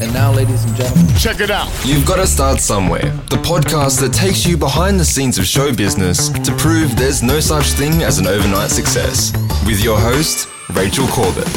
And now, ladies and gentlemen, Check it out. You've got to start somewhere. The podcast that takes you behind the scenes of show business to prove there's no such thing as an overnight success. With your host, Rachel Corbett.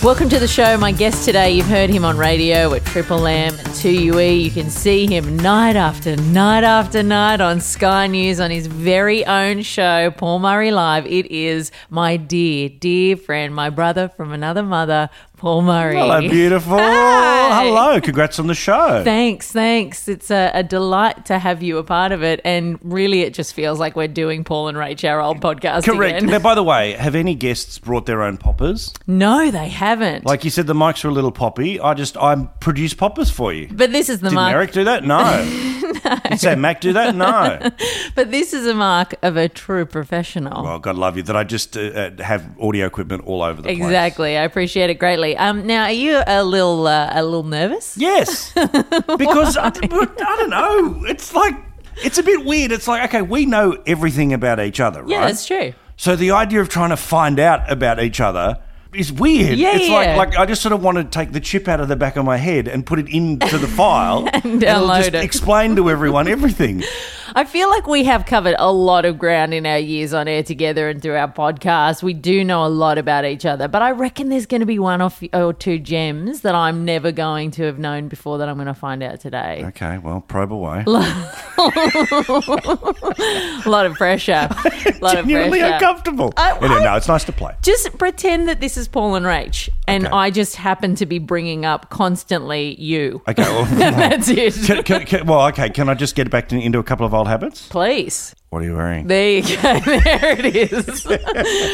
Welcome to the show. My guest today, you've heard him on radio at Triple M and 2UE. You can see him night after night after night on Sky News on his very own show, Paul Murray Live. It is my dear, dear friend, my brother from another mother, Paul Murray. Hello, beautiful. Hi. Hello, congrats on the show. Thanks, thanks. It's a, a delight to have you a part of it. And really, it just feels like we're doing Paul and Rach, our old podcast Correct. again. Now, by the way, have any guests brought their own poppers? No, they haven't. Like you said, the mics are a little poppy. I just I produce poppers for you. but this is the Did mark. Eric do that? No. Did Sam Mac do that? No. But this is a mark of a true professional. Well, God love you that I just uh, uh, have audio equipment all over the place. Exactly, I appreciate it greatly. Um, now, are you a little uh, a little nervous? Yes, because I, I don't know. It's like it's a bit weird. It's like okay, we know everything about each other, right? Yeah, that's true. So the idea of trying to find out about each other is weird. Yeah, it's yeah. like like I just sort of want to take the chip out of the back of my head and put it into the file and, download just it. explain to everyone everything. I feel like we have covered a lot of ground in our years on air together and through our podcast. We do know a lot about each other, but I reckon there's going to be one or, two gems that I'm never going to have known before that I'm going to find out today. Okay, well, probe away. A lot of pressure. A lot of pressure. uncomfortable. I- I- no, it's nice to play. Just pretend that this is Paul and Rach, and Okay. I just happen to be bringing up constantly you. Okay, well, That's it. can, can, can, well, okay. Can I just get back to, into a couple of old habits? Please. What are you wearing? There you go. There it is.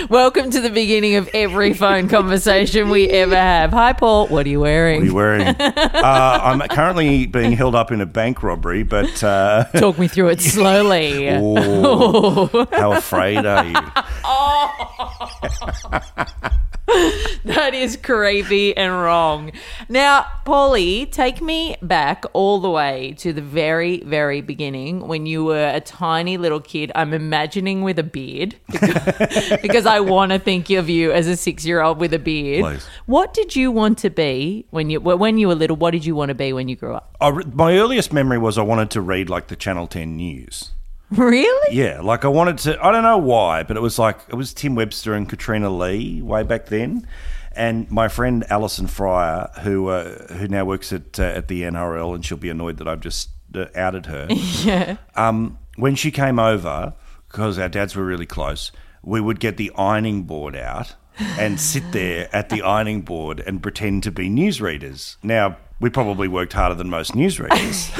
Welcome to the beginning of every phone conversation we ever have. Hi, Paul. What are you wearing? What are you wearing? uh, I'm currently being held up in a bank robbery, but uh, Talk me through it slowly. oh, how afraid are you? That is creepy and wrong. Now, Polly, take me back all the way to the very, very beginning when you were a tiny little kid. I'm imagining with a beard because, because I want to think of you as a six year old with a beard. Please. What did you want to be when you when you were little? What did you want to be when you grew up? I my earliest memory was I wanted to read like the Channel 10 news. Really? Yeah, like I wanted to. I don't know why, but it was like it was Tim Webster and Katrina Lee way back then, and my friend Alison Fryer, who uh, who now works at uh, at the NRL, and she'll be annoyed that I've just uh, outed her. Yeah. um, when she came over, because our dads were really close, we would get the ironing board out and sit there at the ironing board and pretend to be newsreaders. Now, we probably worked harder than most newsreaders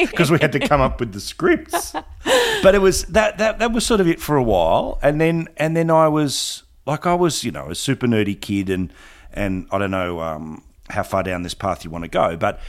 because we had to come up with the scripts. But it was that, that that was sort of it for a while, and then and then I was like I was you know a super nerdy kid, and and I don't know um, how far down this path you want to go, but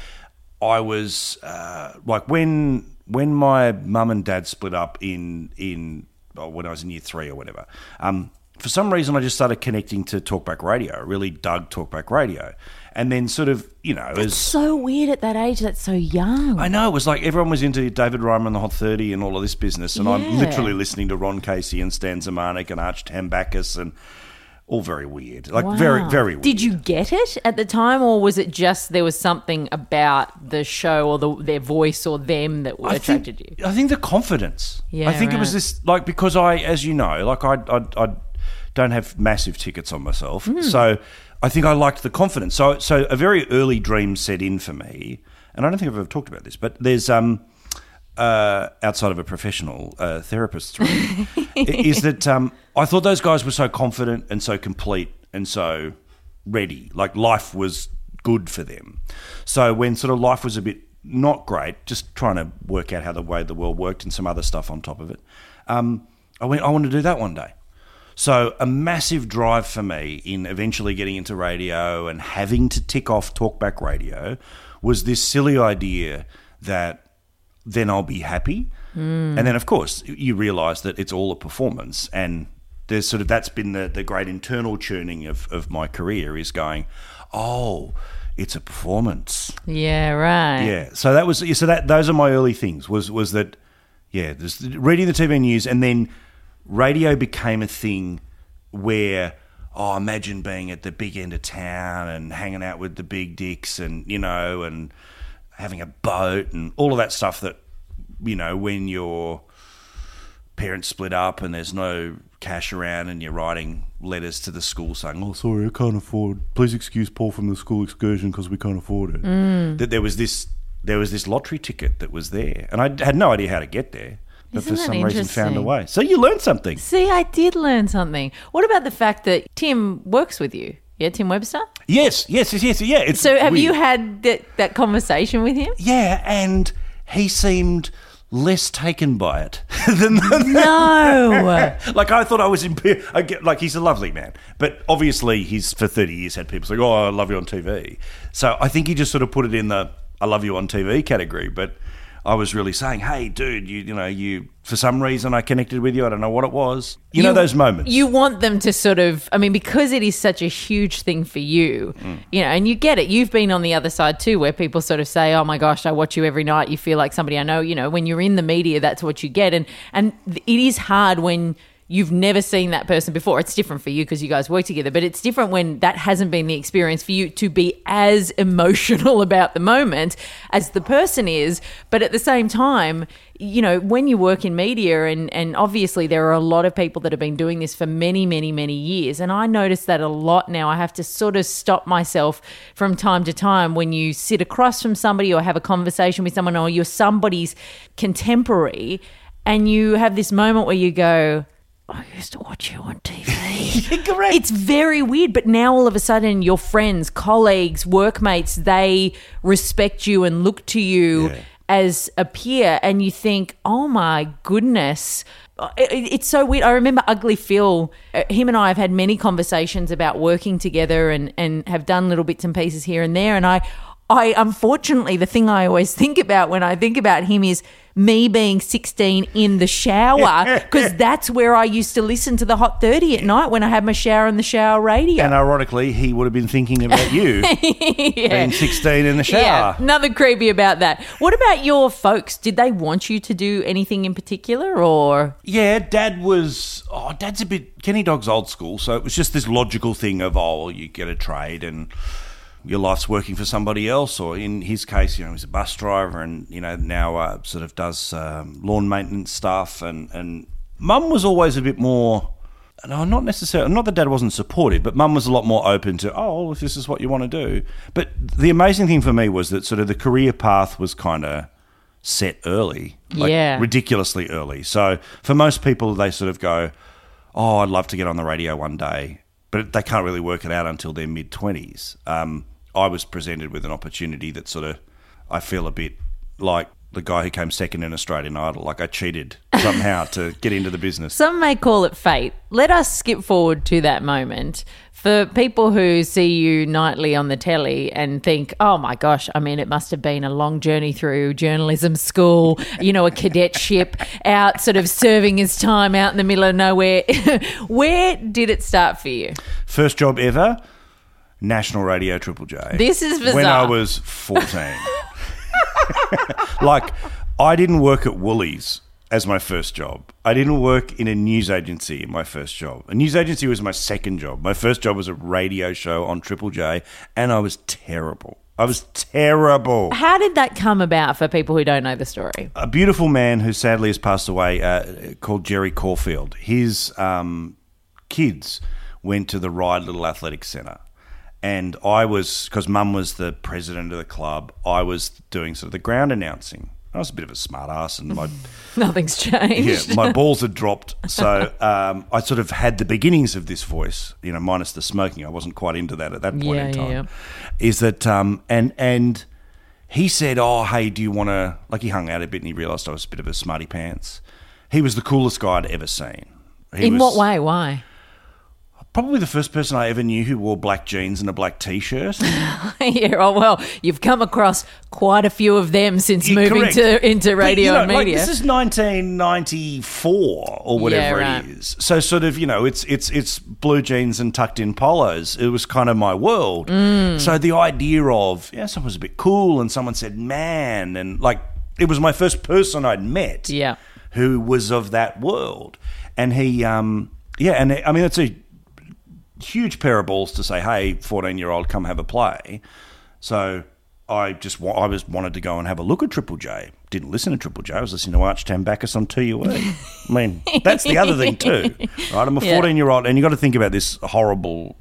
I was uh, like when when my mum and dad split up in in oh, when I was in year three or whatever. Um, for some reason, I just started connecting to talkback radio. I really dug talkback radio, and then sort of you know as So weird at that age. That's so young. I know it was like everyone was into David Reimer and the Hot Thirty and all of this business, and I'm literally listening to Ron Casey and Stan Zemanek and Arch Tambakis and all very weird, like very Wow. very. Weird. Did you get it at the time, or was it just there was something about the show or the, their voice or them that I attracted think, you? I think the confidence. Yeah, I think it was this like because I, as you know, like I, I, I don't have massive tickets on myself, Hmm. so I think I liked the confidence. So, so a very early dream set in for me, and I don't think I've ever talked about this, but there's um. Uh, outside of a professional uh, therapist's room, is that um, I thought those guys were so confident and so complete and so ready. Like life was good for them. So when sort of life was a bit not great, just trying to work out how the way the world worked and some other stuff on top of it, um, I went, I want to do that one day. So a massive drive for me in eventually getting into radio and having to tick off talkback radio was this silly idea that then I'll be happy. Hmm. And then, of course, you realise that it's all a performance. And there's sort of that's been the, the great internal tuning of, of my career is going, oh, it's a performance. Yeah, right. Yeah. So that was so that those are my early things was was that yeah, there's reading the TV news and then radio became a thing where oh, imagine being at the big end of town and hanging out with the big dicks and, you know, and having a boat and all of that stuff that, you know, when your parents split up and there's no cash around and you're writing letters to the school saying, oh, sorry, I can't afford, please excuse Paul from the school excursion because we can't afford it. Mm. That there was this. There was this lottery ticket that was there, and I had no idea how to get there, but Isn't for some reason found a way. So you learned something. See, I did learn something. What about the fact that Tim works with you? Yeah, Tim Webster. Yes, yes, yes, yes, yeah. So have weird. you had that, that conversation with him? Yeah, and he seemed less taken by it than the, No. like I thought I was in. I get like he's a lovely man, but obviously he's for thirty years had people saying, "Oh, I love you on TV." So I think he just sort of put it in the "I love you on TV" category. But I was really saying, "Hey, dude, you you know you for some reason I connected with you. I don't know what it was. You, know those moments. You want them to sort of, I mean, because it is such a huge thing for you, Mm. you know, and you get it. You've been on the other side too, where people sort of say, "Oh my gosh, I watch you every night." You feel like somebody I know. You know, when you're in the media, that's what you get, and and it is hard when you've never seen that person before. It's different for you because you guys work together, but it's different when that hasn't been the experience for you to be as emotional about the moment as the person is. But at the same time, you know, when you work in media, and, and obviously there are a lot of people that have been doing this for many, many, many years. And I notice that a lot now. I have to sort of stop myself from time to time when you sit across from somebody or have a conversation with someone or you're somebody's contemporary and you have this moment where you go, I used to watch you on TV. Correct. It's very weird, but now all of a sudden, your friends, colleagues, workmates, they respect you and look to you Yeah. as a peer, and you think, oh my goodness. It- It's so weird. I remember Ugly Phil. uh, Him and I have had many conversations about working together and, and have done little bits and pieces here and there. And I, I unfortunately, the thing I always think about when I think about him is me being 16 in the shower because that's where I used to listen to the Hot 30 at night when I had my shower in the shower radio. and ironically, he would have been thinking about you being sixteen in the shower. Yeah, nothing creepy about that. What about your folks? Did they want you to do anything in particular or? Yeah, Dad was. Oh, Dad's a bit. Kenny Dog's old school, so it was just this logical thing of oh, you get a trade and your life's working for somebody else, or in his case, you know, he's a bus driver and you know now uh, sort of does um, lawn maintenance stuff. And and Mum was always a bit more. No, not necessarily. Not that Dad wasn't supportive, but Mum was a lot more open to. Oh, if this is what you want to do. But the amazing thing for me was that sort of the career path was kind of set early, like Yeah. ridiculously early. So for most people, they sort of go, "Oh, I'd love to get on the radio one day," but they can't really work it out until their mid twenties. Um, I was presented with an opportunity that sort of I feel a bit like the guy who came second in Australian Idol. Like I cheated somehow to get into the business. Some may call it fate. Let us skip forward to that moment. For people who see you nightly on the telly and think, oh my gosh, I mean, it must have been a long journey through journalism school, you know, a cadetship out sort of serving his time out in the middle of nowhere. Where did it start for you? First job ever, National Radio Triple J. This is When. I was 14. like, I didn't work at Woolies as my first job. I didn't work in a news agency in my first job. A news agency was my second job. My first job was a radio show on Triple J, and I was terrible. I was terrible. How did that come about for people who don't know the story? a beautiful man who sadly has passed away uh, called Jerry Caulfield. His um, kids went to the Ryde Little Athletic Centre. And I was, because mum was the president of the club, I was doing sort of the ground announcing. I was a bit of a smart ass and my, Nothing's changed. yeah, my balls had dropped. So um, I sort of had the beginnings of this voice, you know, minus the smoking. I wasn't quite into that at that point Yeah, in time. yeah. Is that, um, and, and, he said, "Oh, hey, do you want to?" Like he hung out a bit, and he realised I was a bit of a smarty pants. He was the coolest guy I'd ever seen. He In was what way? Why? Probably the first person I ever knew who wore black jeans and a black t-shirt. yeah, oh, well, you've come across quite a few of them since Yeah, moving correct. to into But, radio you know, and like, media. this is 1994 or whatever Yeah, right. it is. So sort of, you know, it's it's it's blue jeans and tucked in polos. It was kind of my world. Mm. So the idea of yeah, was a bit cool, and someone said man, and like it was my first person I'd met. Yeah. who was of that world, and he, um, yeah, and I mean it's a huge pair of balls to say, "Hey, fourteen-year-old, come have a play." So I just wa- I was wanted to go and have a look at Triple J. Didn't listen to Triple J. I was listening to Arch Tambakis on 2UE. I mean, that's the other thing too, right? I'm a Yeah. 14 year old, and you got to think about this horrible.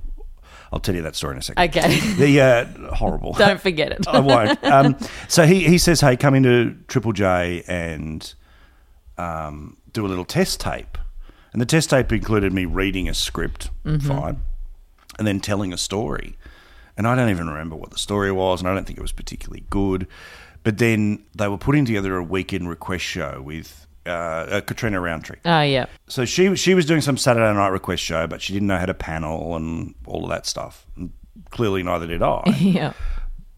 I'll tell you that story in a second. Okay. The uh, horrible. Don't forget it. I won't. Um, so he, he says, hey, come into Triple J and um, do a little test tape. And the test tape included me reading a script, fine, and then telling a story. And I don't even remember what the story was, and I don't think it was particularly good. But then they were putting together a weekend request show with uh, uh, Katrina Roundtree. Oh, yeah. So she she was doing some Saturday night request show, but she didn't know how to panel and all of that stuff. And clearly, neither did I. Yeah.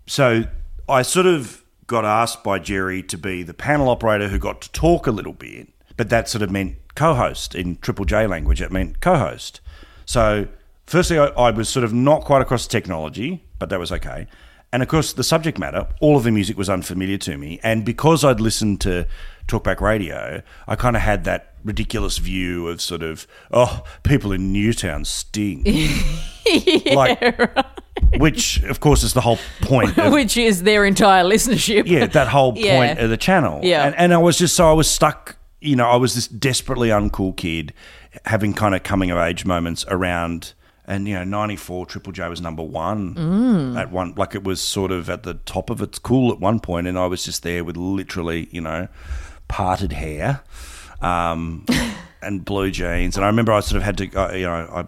So I sort of got asked by Jerry to be the panel operator who got to talk a little bit, but that sort of meant co-host in Triple J language. It meant co-host. So firstly, I, I was sort of not quite across technology, but that was okay. And of course, the subject matter, all of the music was unfamiliar to me. And because I'd listened to Talkback Radio, I kind of had that ridiculous view of sort of, oh, people in Newtown stink. like, which, of course, is the whole point of Which is their entire listenership. yeah, that whole point Yeah. of the channel. Yeah. And, and I was just so I was stuck. You know, I was this desperately uncool kid, having kind of coming of age moments around. And you know, ninety four Triple J was number one Mm. at one. Like it was sort of at the top of its cool at one point, and I was just there with literally, you know, parted hair. Um, and blue jeans, and I remember I sort of had to, go, you know,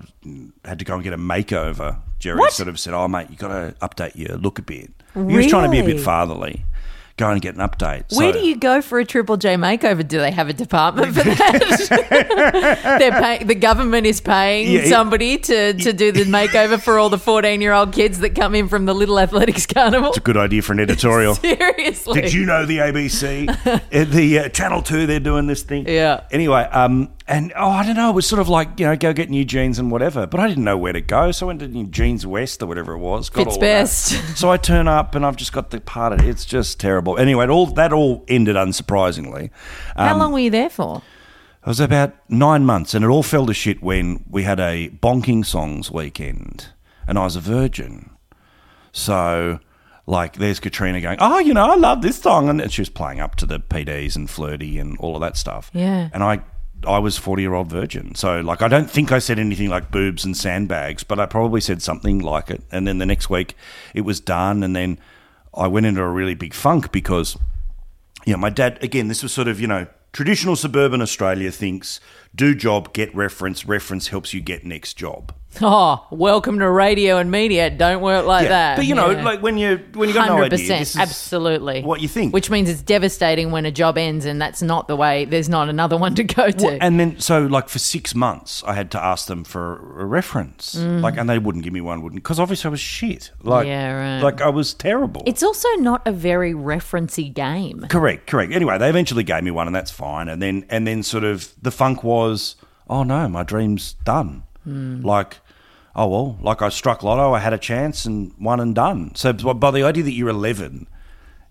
I had to go and get a makeover. Jerry What? sort of said, "Oh, mate, you got to update your look a bit." He was trying to be a bit fatherly. Go and get an update. Where So- do you go for a Triple J makeover? Do they have a department for that? They're paying, the government is paying Yeah, it- somebody to, to do the makeover for all the 14 year old kids that come in from the Little Athletics Carnival. It's a good idea for an editorial. Seriously. Did you know the ABC, Uh, the uh, Channel Two, they're doing this thing? Yeah. Anyway, um, and oh, I don't know. It was sort of like you know, go get new jeans and whatever. But I didn't know where to go, so I went to New Jeans West or whatever it was. Got Fits all of that. best. So I turn up and I've just got the part of it. It's just terrible. Anyway, it all that all ended unsurprisingly. How Um, long were you there for? It was about nine months, and it all fell to shit when we had a bonking songs weekend, and I was a virgin. So, like, there's Katrina going, "Oh, you know, I love this song," and she was playing up to the PDs and flirty and all of that stuff. Yeah. and I. I was forty year old virgin, so like I don't think I said anything like boobs and sandbags, but I probably said something like it. And then the next week, it was done, and then I went into a really big funk because you know, my dad, again, this was sort of, you know, traditional suburban Australia thinks do job, get reference, reference helps you get next job. Oh, welcome to radio and media. Don't work like Yeah. that. But, you know, Yeah. like when you when you got no Hundred idea, percent, this is absolutely. what you think. which means it's devastating when a job ends, and that's not the way. There's not another one to go to. Well, and then, so like for six months, I had to ask them for a reference, like, and they wouldn't give me one, wouldn't, because obviously I was shit. Like, Mm. Yeah, right. like I was terrible. it's also not a very referencey game. Correct, correct. Anyway, they eventually gave me one, and that's fine. And then, and then, sort of, the funk was, oh no, my dream's done. Like, oh well, like I struck lotto, I had a chance, and won and done. So, by by the idea that you're 11,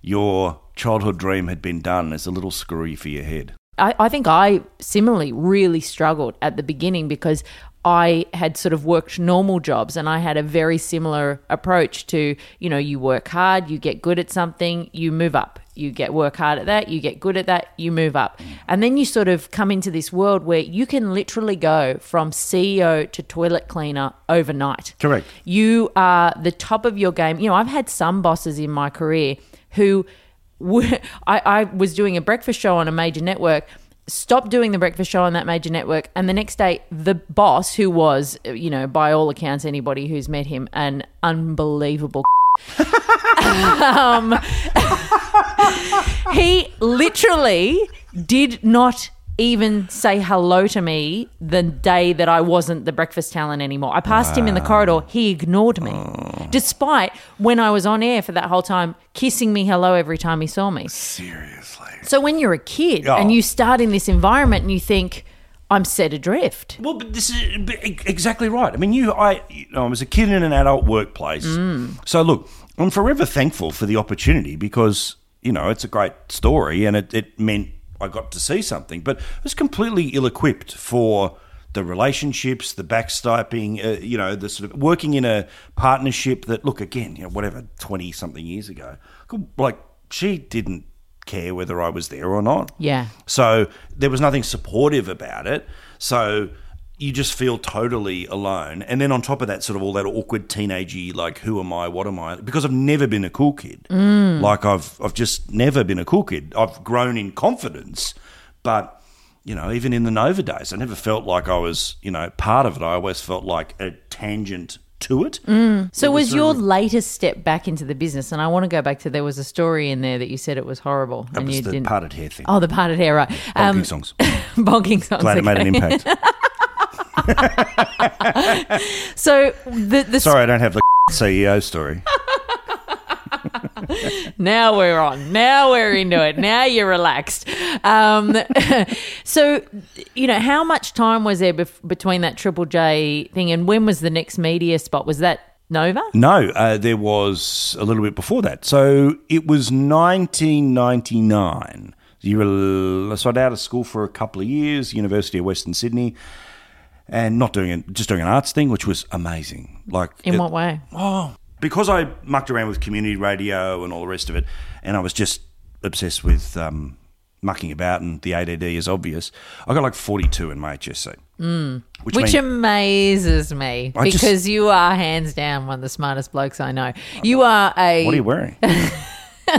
your childhood dream had been done is a little screwy for your head. I, I think I similarly really struggled at the beginning because I had sort of worked normal jobs and I had a very similar approach to, you know, you work hard, you get good at something, you move up. You get work hard at that, you get good at that, you move up. And then you sort of come into this world where you can literally go from CEO to toilet cleaner overnight. Correct. You are the top of your game. You know, I've had some bosses in my career who were, I, I was doing a breakfast show on a major network, stopped doing the breakfast show on that major network, and the next day, the boss, who was, you know, by all accounts, anybody who's met him, an unbelievable. Um, he literally did not even say hello to me the day that I wasn't the breakfast talent anymore. I passed him in the corridor. He ignored me, despite when I was on air for that whole time, kissing me hello every time he saw me. Seriously. So when you're a kid and you start in this environment and you think, I'm set adrift. Well, but this is exactly right. I mean, you, I, you know, I was a kid in an adult workplace. So look, I'm forever thankful for the opportunity because you know it's a great story and it, it meant I got to see something. But I was completely ill-equipped for the relationships, the backstiping, uh, you know, the sort of working in a partnership that, look, again, you know, whatever, 20 something years ago, like she didn't care whether I was there or not. Yeah. So there was nothing supportive about it. So you just feel totally alone. And then on top of that, sort of all that awkward teenagey, like, who am I? What am I? Because I've never been a cool kid. Mm. Like I've I've just never been a cool kid. I've grown in confidence, but you know, even in the Nova days, I never felt like I was, you know, part of it. I always felt like a tangent to it. Mm. So it was sort your latest step back into the business? And I want to go back to there was a story in there that you said it was horrible, That and was you the didn't. parted hair thing. Oh, the parted hair, right? Bonking um, songs. bonking songs. Glad it made an impact. So the the Sorry, I don't have the CEO story. now we're on. Now we're into it. Now you're relaxed. Um, so, you know, how much time was there bef- between that Triple J thing and when was the next media spot? Was that Nova? No, uh, there was a little bit before that. So it was 1999. You were, so I'd out of school for a couple of years, University of Western Sydney, and not doing it, just doing an arts thing, which was amazing. Like In it- what way? Oh, because I mucked around with community radio and all the rest of it, and I was just obsessed with um, mucking about, and the ADD is obvious. I got like 42 in my HSC. Mm. Which, Which mean- amazes me I just- because you are hands down one of the smartest blokes I know. You are a what are you wearing?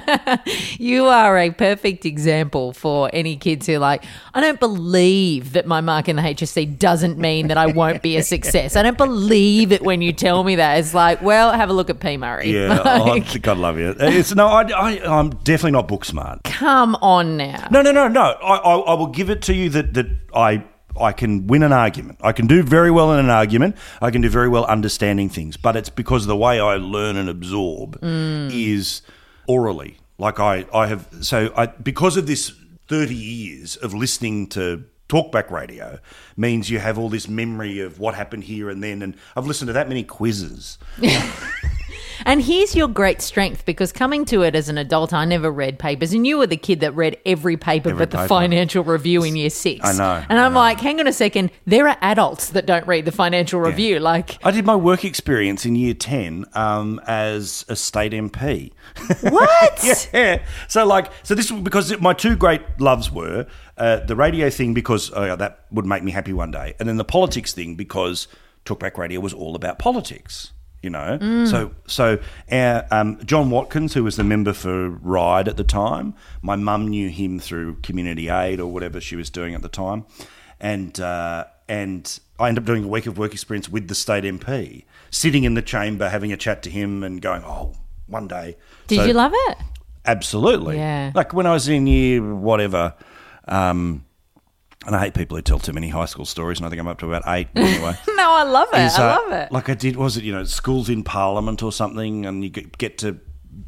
You are a perfect example for any kids who are like, I don't believe that my mark in the HSC doesn't mean that I won't be a success. I don't believe it when you tell me that. It's like, well, have a look at P. Murray. Yeah, oh, Like, oh, God love you. It's no, I, I, I'm definitely not book smart. come on now. No, no, no, no. I, I, I will give it to you that that I I can win an argument. I can do very well in an argument. I can do very well understanding things, but it's because the way I learn and absorb mm. is orally. Like I, I have so I because of this thirty years of listening to talkback radio means you have all this memory of what happened here and then and I've listened to that many quizzes. And here's your great strength because coming to it as an adult, I never read papers, and you were the kid that read every paper Every but the paper. Financial Review in year six. I know, And I I'm know. like, hang on a second, there are adults that don't read the Financial Review. Like, I did my work experience in year 10 um, as a state MP. what? yeah. So, like, so this was because my two great loves were uh, the radio thing because oh, that would make me happy one day, and then the politics thing because Talkback Radio was all about politics. You know, so so our, um, John Watkins, who was the member for Ryde at the time, my mum knew him through community aid or whatever she was doing at the time, and uh, and I ended up doing a week of work experience with the state MP, sitting in the chamber having a chat to him and going, oh, one day. Did So- you love it? Absolutely. Yeah. Like when I was in year whatever, um, and I hate people who tell too many high school stories, and I think I'm up to about eight anyway. No, I love it. I love it. Like I did, was it you know schools in Parliament or something, and you get to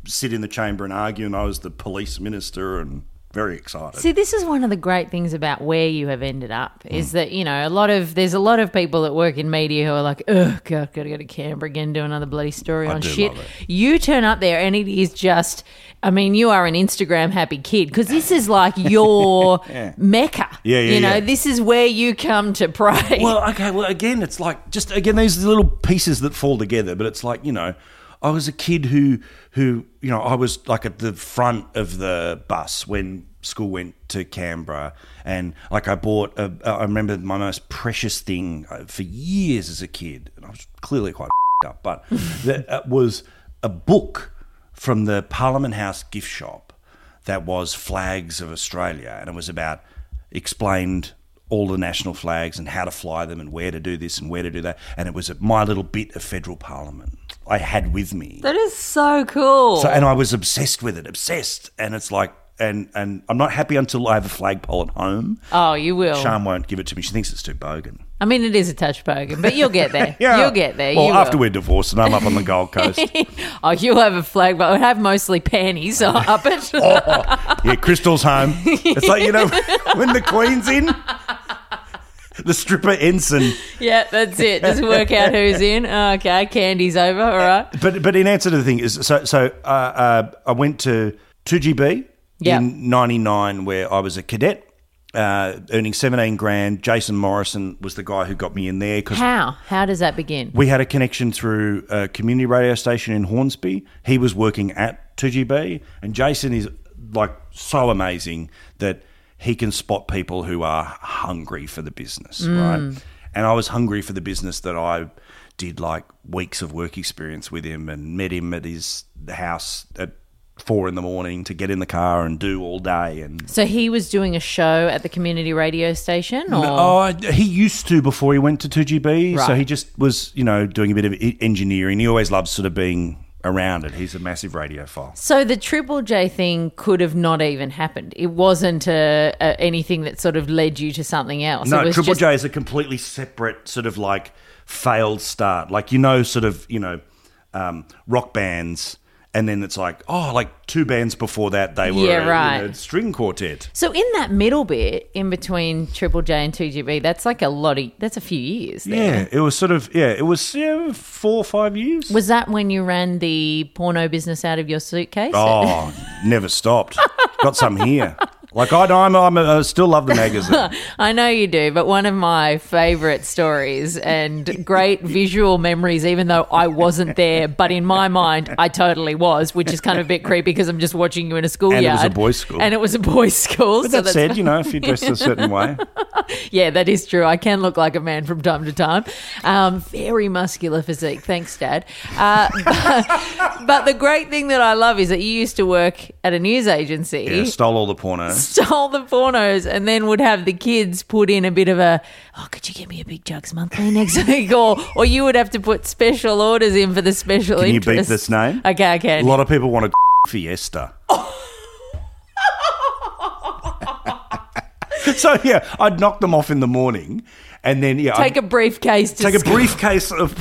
sit in the chamber and argue, and I was the police minister, and very excited. See, this is one of the great things about where you have ended up Mm. is that, you know, a lot of, there's a lot of people that work in media who are like, oh, God, gotta go to Canberra again, do another bloody story I on shit. You turn up there and it is just, I mean, you are an Instagram happy kid because this is like your mecca. Yeah, yeah, You know, yeah. this is where you come to pray. Well, okay. Well, again, it's like just again these little pieces that fall together. But it's like you know, I was a kid who who you know I was like at the front of the bus when school went to Canberra, and like I bought. A, I remember my most precious thing uh, for years as a kid, and I was clearly quite up, but that uh, was a book from the Parliament House gift shop that was flags of Australia, and it was about explained all the national flags and how to fly them and where to do this and where to do that, and it was my little bit of federal parliament I had with me. that is so cool. So, and I was obsessed with it, obsessed, and it's like. And, and I'm not happy until I have a flagpole at home. oh, you will. Charm won't give it to me. She thinks it's too bogan. I mean, it is a touch bogan, but you'll get there. You'll get there. Well, you after will. we're divorced and I'm up on the Gold Coast. Oh, you'll have a flag, but it'll have mostly panties up it. Oh, yeah, Crystal's home. It's like, you know, when the Queen's in, the stripper ensign. yeah, that's it. Just work out who's in. Okay, candy's over. All right. But but in answer to the thing is, so so uh, uh, I went to 2GB Yeah. in '99 where I was a cadet, uh, earning 17 grand. Jason Morrison was the guy who got me in there because How? How does that begin? we had a connection through a community radio station in Hornsby. He was working at 2GB, and Jason is like so amazing that he can spot people who are hungry for the business, mm. right? And I was hungry for the business that I did like weeks of work experience with him and met him at his house at four in the morning to get in the car and do all day and So he was doing a show at the community radio station, or Oh, he used to before he went to 2GB. So he just was, you know, doing a bit of engineering. He always loves sort of being around it. He's a massive radiophile. so the Triple J thing could have not even happened. It wasn't a, a, anything that sort of led you to something else. it No, Triple just, J is a completely separate sort of like failed start. Like, you know, sort of, you know, um, rock bands. And then it's like, oh, like two bands before that, they were Yeah, a, right. you know, string quartet. So in that middle bit in between Triple J and 2GB, that's like a lot of that's a few years. There. Yeah, it was sort of, yeah, it was yeah, four or five years. Was that when you ran the porno business out of your suitcase? Oh, never stopped. Got some here. Like I, I'm, I'm, I still love the magazine. I know you do, but one of my favorite stories and great visual memories, even though I wasn't there, but in my mind, I totally was, which is kind of a bit creepy because I'm just watching you in a schoolyard. And it was a boys' school. And it was a boys' school. But so that said, you know, if you dress a certain way, yeah, that is true. I can look like a man from time to time. Um, very muscular physique. Thanks, Dad. Uh, but, but the great thing that I love is that you used to work at a news agency. yeah, stole all the porno. stole the pornos and then would have the kids put in a bit of a oh could you get me a big jugs monthly next week or or you would have to put special orders in for the special Can you beep interest. this name? okay I A can lot of people want a fiesta. so yeah, I'd knock them off in the morning, and then yeah, take a I'd briefcase to take a briefcase of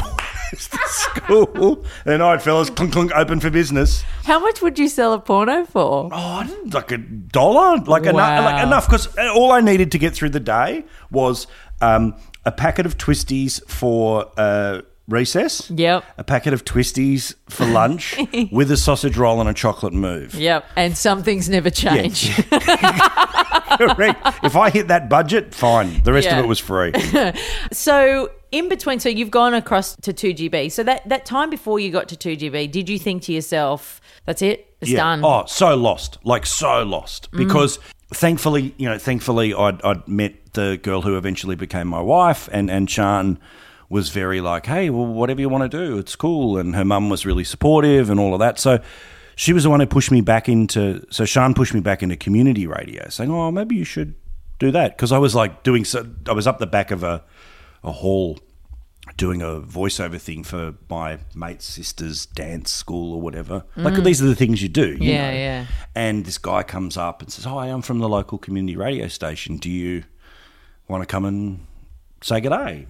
to school. And all right, fellas, clunk clunk, open for business. how much would you sell a porno for Oh, like a dollar, like enough, Wow. like enough, because all I needed to get through the day was um, a packet of twisties for uh, recess. Yep. A packet of twisties for lunch with a sausage roll and a chocolate move. yep and some things never change Correct. If I hit that budget, fine. The rest Yeah. of it was free. so in between so you've gone across to 2GB so that that time before you got to 2GB did you think to yourself that's it it's done Oh, so lost. Like so lost. Mm. Because thankfully, you know, thankfully I'd, I'd met the girl who eventually became my wife and, and Shan was very like, hey, well, whatever you want to do, it's cool. And her mum was really supportive and all of that. So she was the one who pushed me back into, so Shan pushed me back into community radio saying, oh, maybe you should do that. Because I was like doing, so, I was up the back of a, a hall doing a voiceover thing for my mate's sister's dance school or whatever. Like these are the things you do. you Mm. Yeah, know. yeah. And this guy comes up and says, "Hi, I'm from the local community radio station. Do you want to come and say good day?"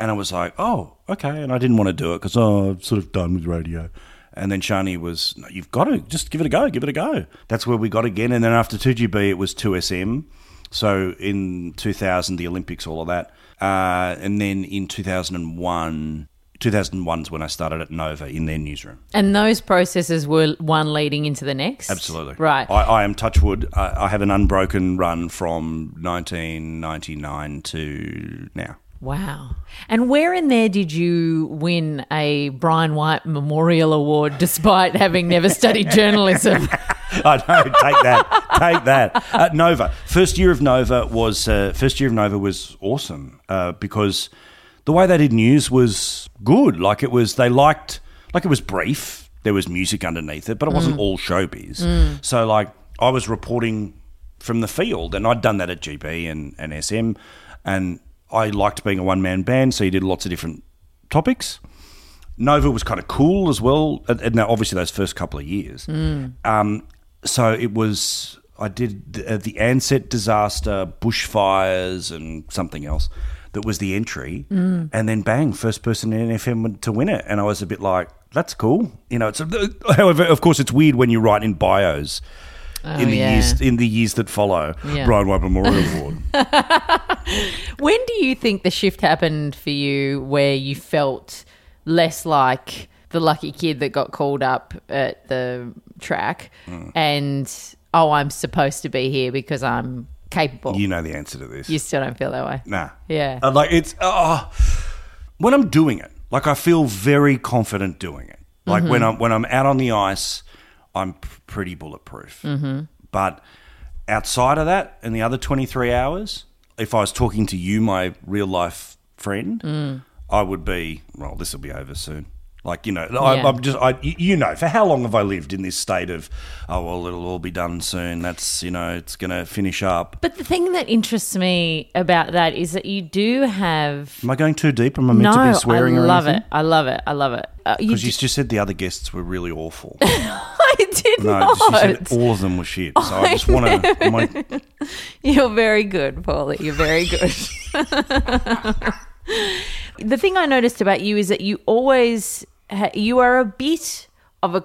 And I was like, "Oh, okay." And I didn't want to do it because oh, I'm sort of done with radio. And then Shani was, no, "You've got to just give it a go. Give it a go." That's where we got again. And then after 2GB, it was 2SM. So in 2000, the Olympics, all of that. Uh, and then in 2001, 2001's when I started at Nova in their newsroom. and those processes were one leading into the next Absolutely. right I, I am Touchwood. I, I have an unbroken run from 1999 to now. Wow. And where in there did you win a Brian White Memorial Award despite having never studied journalism? I know. Take that. Take that. Uh, Nova. First year of Nova was uh, first year of Nova was awesome uh, because the way they did news was good. Like it was, they liked like it was brief. There was music underneath it, but it wasn't all showbiz. So like I was reporting from the field, and I'd done that at GB and, and SM, and I liked being a one man band. So you did lots of different topics. Nova was kind of cool as well. And now, obviously, those first couple of years. Um, so it was. I did the, uh, the Ansett disaster, bushfires, and something else. That was the entry, and then bang, first person in FM to win it, and I was a bit like, "That's cool," you know. It's however, of course, it's weird when you write in bios in the yeah. years in the years that follow. Yeah. Brian White Memorial Award. when do you think the shift happened for you where you felt less like the lucky kid that got called up at the track and, oh, I'm supposed to be here because I'm capable. You know the answer to this. You still don't feel that way. Nah. Yeah. Uh, like it's oh, when I'm doing it, like I feel very confident doing it. Like when Mm-hmm. I'm when I'm out on the ice, I'm pretty bulletproof. Mm-hmm. But outside of that, in the other 23 hours, if I was talking to you, my real life friend, Mm. I would be. Well, this will be over soon. Like you know, I, Yeah. I'm just I, you know, for how long have I lived in this state of, oh well, it'll all be done soon. That's you know, it's going to finish up. But the thing that interests me about that is that you do have. Am I going too deep? Am I meant no, to be swearing I love it. I love it. I love it. Uh, you Because d- you just said the other guests were really awful. I did No, not. she said all of them were shit. So I just want to. You're very good, Paulie. You're very good. the thing I noticed about you is that you always you are a bit of a.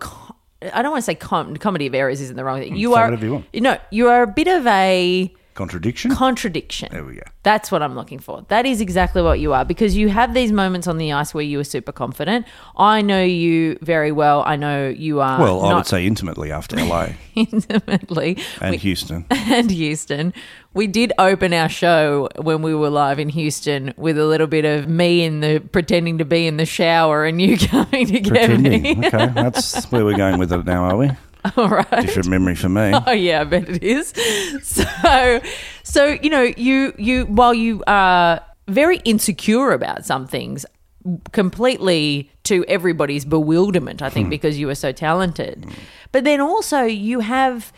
I don't want to say com- comedy of errors isn't the wrong thing. Mm, you say are whatever you want. no, you are a bit of a Contradiction? contradiction. There we go. That's what I'm looking for. That is exactly what you are because you have these moments on the ice where you are super confident. I know you very well. I know you are well, I would say intimately after LA intimately and We- Houston. and Houston. We did open our show when we were live in Houston with a little bit of me in the pretending to be in the shower and you coming to get Pretending. me. Okay, that's where we're going with it now, are we? All right. Different memory for me. Oh yeah, I bet it is. So, so you know, you you while you are very insecure about some things, completely to everybody's bewilderment, I think, hmm. because you are so talented. But then also you have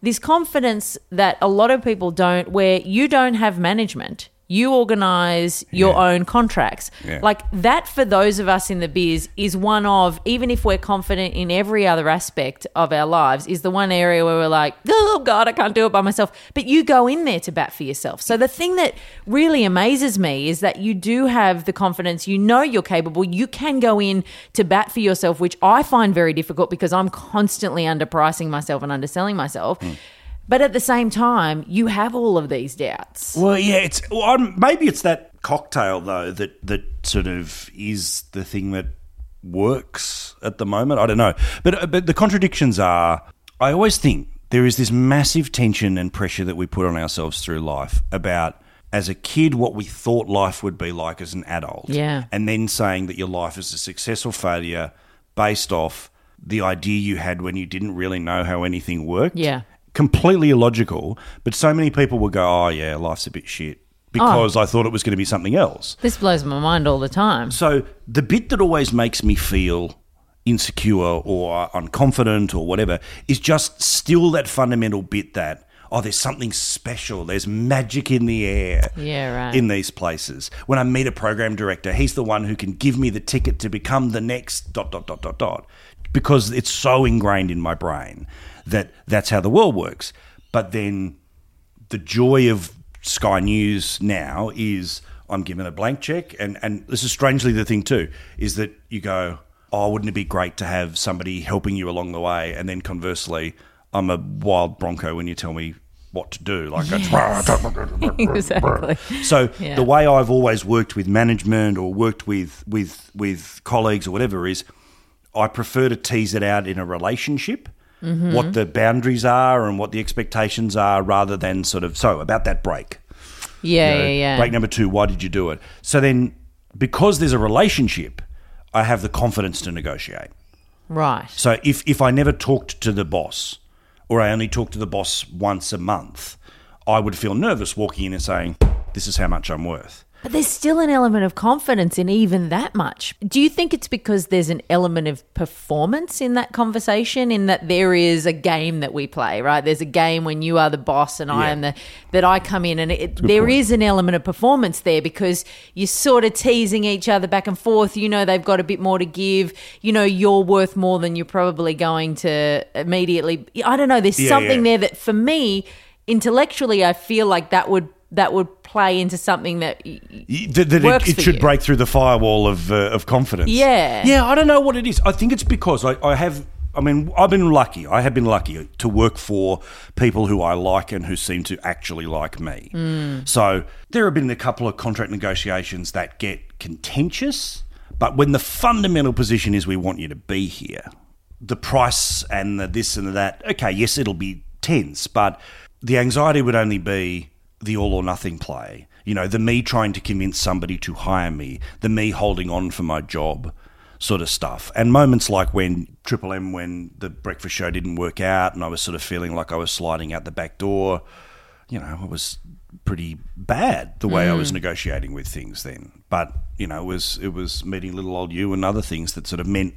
this confidence that a lot of people don't, where you don't have management. You organize your Yeah. own contracts. Yeah. Like that for those of us in the biz is one of, even if we're confident in every other aspect of our lives, is the one area where we're like, oh God, I can't do it by myself. But you go in there to bat for yourself. So the thing that really amazes me is that you do have the confidence, you know you're capable, you can go in to bat for yourself, which I find very difficult because I'm constantly underpricing myself and underselling myself. Hmm. But at the same time, you have all of these doubts. Well, yeah, it's well, I'm, maybe it's that cocktail though that that sort of is the thing that works at the moment. I don't know, but uh, but the contradictions are. I always think there is this massive tension and pressure that we put on ourselves through life about as a kid what we thought life would be like as an adult, Yeah. and then saying that your life is a success or failure based off the idea you had when you didn't really know how anything worked Yeah. Completely illogical. But so many people will go, "Oh yeah, life's a bit shit," oh. because I thought it was going to be something else. This blows my mind all the time. So the bit that always makes me feel insecure or unconfident or whatever is just still that fundamental bit that oh there's something special there's magic in the air Yeah, right. in these places when i meet a program director he's the one who can give me the ticket to become the next dot dot dot dot dot because it's so ingrained in my brain that that's how the world works but then the joy of Sky News now is I'm given a blank check, and and this is strangely the thing too is that you go, oh, wouldn't it be great to have somebody helping you along the way, and then conversely, I'm a wild bronco when you tell me what to do, like exactly. so Yeah. the way I've always worked with management or worked with with with colleagues or whatever is I prefer to tease it out in a relationship. Mm-hmm. What the boundaries are and what the expectations are, rather than sort of so about that break. Yeah, You know, yeah, yeah. Break number two, why did you do it? So then, because there's a relationship, I have the confidence to negotiate. right. So if, if I never talked to the boss, or I only talked to the boss once a month, I would feel nervous walking in and saying, This is how much I'm worth. But there's still an element of confidence in even that much. Do you think it's because there's an element of performance in that conversation, in that there is a game that we play, right? There's a game when you are the boss and I am the that I come in, and it, there is an element of performance there because you're sort of teasing each other back and forth. You know they've got a bit more to give. You know you're worth more than you're probably going to immediately. I don't know. There's Yeah, something yeah. there that for me intellectually, I feel like that would that would play into something that y- Y- That, that Works it, for it should you. break through the firewall of, uh, of confidence. Yeah. Yeah, I don't know what it is. I think it's because I, I have. I mean, I've been lucky. I have been lucky to work for people who I like and who seem to actually like me. So there have been a couple of contract negotiations that get contentious, but when the fundamental position is we want you to be here, the price and the this and the that, okay, yes, it'll be tense, but the anxiety would only be the all or nothing play. You know, the me trying to convince somebody to hire me, the me holding on for my job sort of stuff. And moments like when Triple M, when the breakfast show didn't work out and I was sort of feeling like I was sliding out the back door, you know, it was pretty bad the way I was mm. negotiating with things then. But, you know, it was it was meeting little old you and other things that sort of meant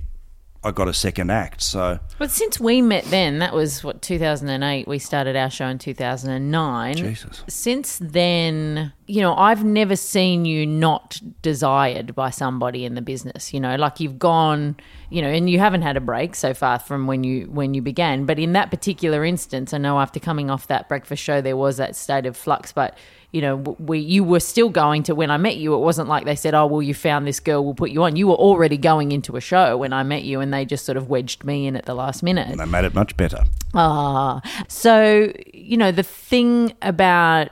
I got a second act. So But since we met then, that was what 2008. We started our show in 2009. Jesus. Since then, you know, I've never seen you not desired by somebody in the business. You know, like you've gone, you know, and you haven't had a break so far from when you when you began. But in that particular instance, I know after coming off that breakfast show, there was that state of flux. But you know, we you were still going to when I met you. It wasn't like they said, "Oh, well, you found this girl, we'll put you on." You were already going into a show when I met you, and they just sort of wedged me in at the last minute. And they made it much better. Ah, so you know the thing about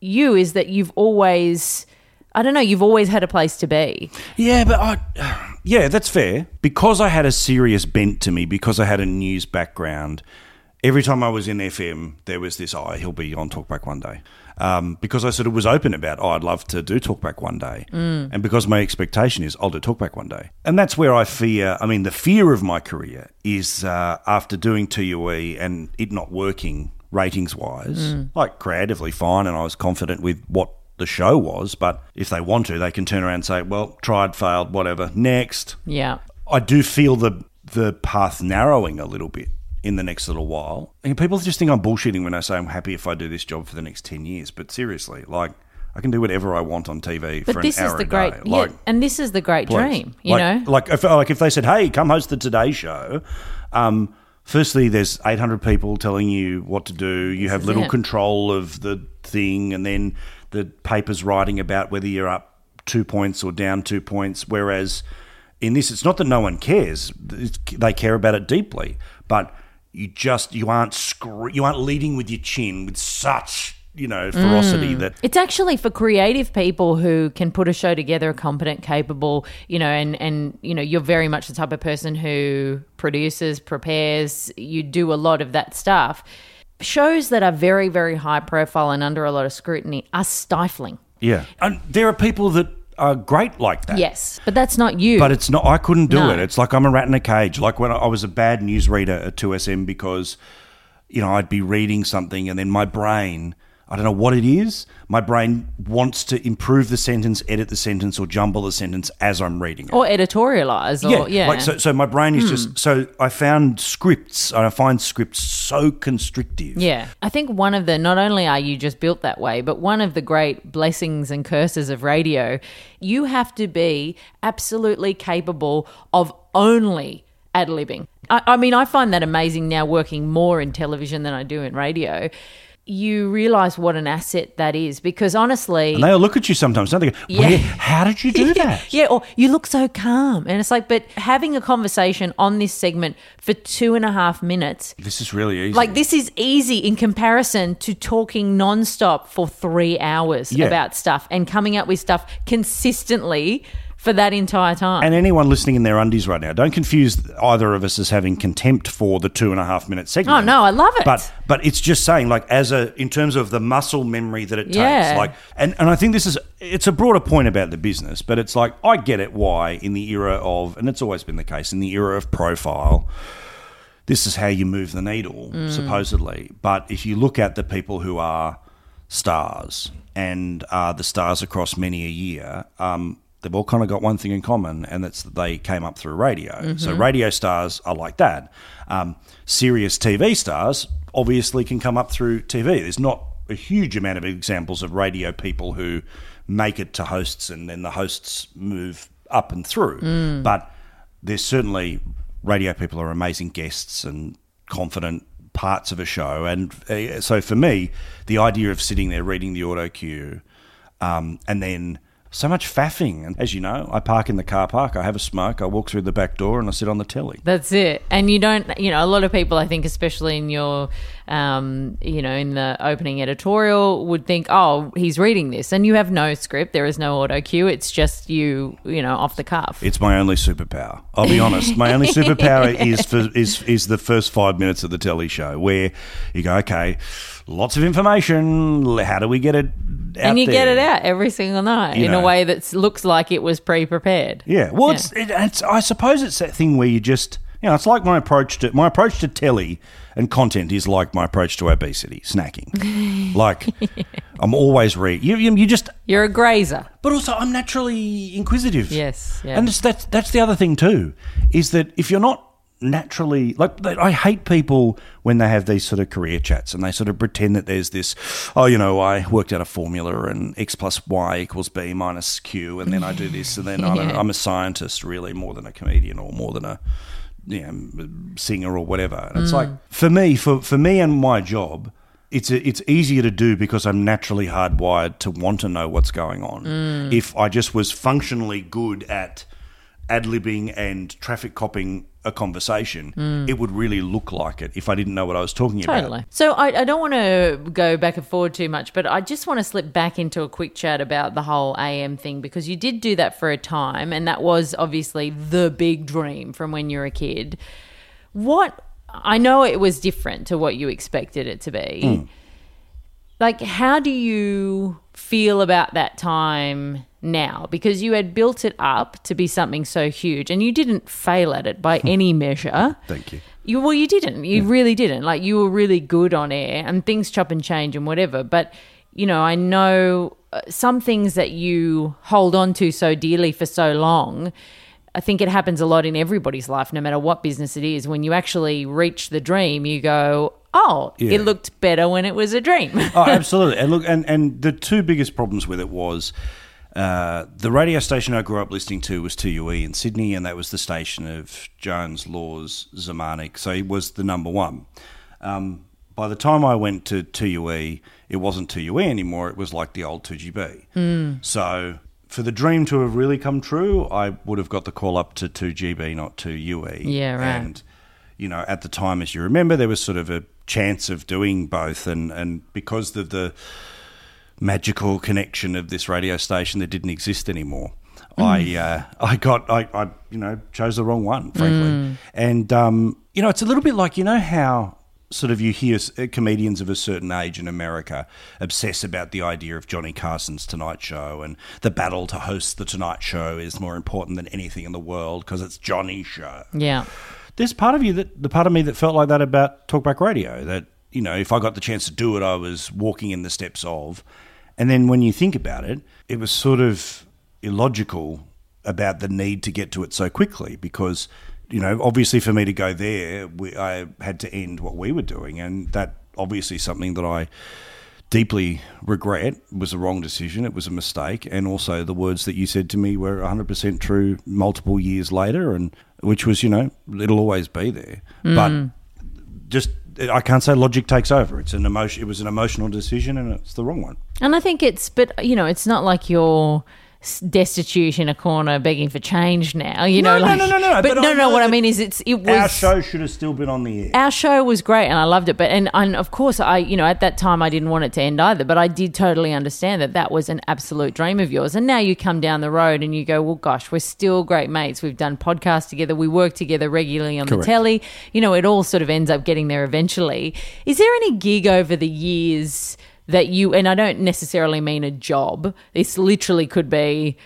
you is that you've always, I don't know, you've always had a place to be. Yeah, but I, yeah, that's fair. Because I had a serious bent to me, because I had a news background, every time I was in FM, there was this, oh, he'll be on Talkback one day. Um, because I sort of was open about, oh, I'd love to do Talkback one day. And because my expectation is, I'll do Talkback one day. And that's where I fear, I mean, the fear of my career is uh, after doing 2UE and it not working ratings wise, like creatively fine, and I was confident with what the show was. But if they want to, they can turn around and say, well, tried, failed, whatever. Next. Yeah. I do feel the the path narrowing a little bit in the next little while. And people just think I'm bullshitting when I say I'm happy if I do this job for the next ten years. But seriously, like I can do whatever I want on TV But for this an hour is the great, day. yeah, and this is the great please. dream. You like, know, like if like if they said, "Hey, come host the Today Show," um, firstly, there's 800 people telling you what to do. You have little it. control of the thing, and then the paper's writing about whether you're up two points or down two points. Whereas in this, it's not that no one cares; It's- they care about it deeply, but you just you aren't scre- you aren't leading with your chin with such you know ferocity Mm. that It's actually for creative people who can put a show together, competent, capable, you know, and and you know, you're very much the type of person who produces, prepares, you do a lot of that stuff. Shows that are very very high profile and under a lot of scrutiny are stifling. yeah, and there are people that are great like that. Yes, but that's not you. But it's not. I couldn't do No. it. It's like I'm a rat in a cage. Like when I I was a bad newsreader at 2SM because, you know, I'd be reading something and then my brain, I don't know what it is, my brain wants to improve the sentence, edit the sentence, or jumble the sentence as I'm reading it. or editorialize or yeah. Like so, so my brain is hmm. just so I found scripts and I find scripts so constrictive. Yeah. I think one of the, not only are you just built that way, but one of the great blessings and curses of radio, you have to be absolutely capable of only ad libbing. I, I mean, I find that amazing now working more in television than I do in radio. You realize what an asset that is because honestly, And they'll look at you sometimes, don't they? Go, Yeah. How did you do that? yeah, or you look so calm. And it's like, but having a conversation on this segment for two and a half minutes This is really easy. like this is easy in comparison to talking nonstop for three hours Yeah. about stuff and coming up with stuff consistently for that entire time. And anyone listening in their undies right now, don't confuse either of us as having contempt for the two and a half minute segment. Oh, no, I love it. But but it's just saying, like, as a in terms of the muscle memory that it Yeah. takes, like, and and I think this is it's a broader point about the business, but it's like I get it why in the era of, and it's always been the case in the era of profile. This is how you move the needle, Mm. supposedly. But if you look at the people who are stars and are the stars across many a year, um, they've all kind of got one thing in common, and that's that they came up through radio. So radio stars are like that. Um, serious TV stars obviously can come up through TV. There's not a huge amount of examples of radio people who make it to hosts and then the hosts move up and through. But there's certainly radio people are amazing guests and confident parts of a show. And uh, so for me, the idea of sitting there reading the auto cue um, and then so much faffing. And as you know, I park in the car park, I have a smoke, I walk through the back door, and I sit on the telly. That's it. And you don't, you know, a lot of people, I think, especially in your, um, you know, in the opening editorial, would think, oh, he's reading this. And you have no script. There is no auto cue. It's just you, you know, off the cuff. It's my only superpower. I'll be honest. My only superpower is for, is is the first five minutes of the telly show where you go, okay, lots of information. How do we get it? Out and you get it out every single night You in know. a way that looks like it was pre-prepared. Yeah. Well, It's, it, it's I suppose it's that thing where you just you know it's like my approach to my approach to telly and content is like my approach to obesity, snacking. like I'm always re You, you you just You're a grazer. but also I'm naturally inquisitive. Yes, yeah. And that's that's the other thing too, is that if you're not naturally like I hate people when they have these sort of career chats and they sort of pretend that there's this oh you know I worked out a formula and x plus y equals b minus q and then I do this and then yeah. I am a scientist really more than a comedian or more than a you know, singer or whatever and it's mm. like for me for for me and my job it's it's easier to do because I'm naturally hardwired to want to know what's going on. Mm. If I just was functionally good at ad libbing and traffic copying a conversation, hmm. it would really look like it if I didn't know what I was talking Totally. about. So I, I don't want to go back and forward too much, but I just want to slip back into a quick chat about the whole AM thing because you did do that for a time, and that was obviously the big dream from when you were a kid. What I know it was different to what you expected it to be. Hmm. Like, how do you feel about that time now? Because you had built it up to be something so huge, and you didn't fail at it by any measure. Thank you. You well, you didn't. You really didn't. Like you were really good on air, and things chop and change and whatever. But you know, I know uh, some things that you hold on to so dearly for so long. I think it happens a lot in everybody's life, no matter what business it is. When you actually reach the dream, you go, "Oh, Yeah. it looked better when it was a dream." oh, absolutely. And look, and, and the two biggest problems with it was uh, the radio station I grew up listening to was 2UE in Sydney, and that was the station of Jones, Laws, Zemanek. So it was the number one. Um, by the time I went to 2UE, it wasn't 2UE anymore. It was like the old 2GB. So for the dream to have really come true, I would have got the call up to 2GB, not 2UE. Yeah, right. And you know, at the time, as you remember, there was sort of a chance of doing both, and and because of the magical connection of this radio station that didn't exist anymore. I uh, I got I, I you know chose the wrong one frankly, and um, you know it's a little bit like you know how sort of you hear uh, comedians of a certain age in America obsess about the idea of Johnny Carson's Tonight Show and the battle to host the Tonight Show is more important than anything in the world because it's Johnny's show. Yeah, there's part of you that the part of me that felt like that about talkback radio that you know if i got the chance to do it i was walking in the steps of and then when you think about it it was sort of illogical about the need to get to it so quickly because you know obviously for me to go there we, i had to end what we were doing and that obviously something that i deeply regret It was a wrong decision. It was a mistake, and also the words that you said to me were 100% true multiple years later, and which was, you know, it'll always be there. But mm. just I can't say logic takes over. It's an emotion. It was an emotional decision, and it's the wrong one. and I think it's, but you know, it's not like you're destitute in a corner begging for change now. You No, know, no, like, no, no, no, But, but no, I no. What I mean is, it's it was Our show should have still been on the air. our show was great and I loved it. But and, and of course, I you know at that time I didn't want it to end either. But I did totally understand that that was an absolute dream of yours. And now you come down the road and you go, well, gosh, we're still great mates. We've done podcasts together. We work together regularly on the telly. You know, it all sort of ends up getting there eventually. Is there any gig over the years? That you and I don't necessarily mean a job. This literally could be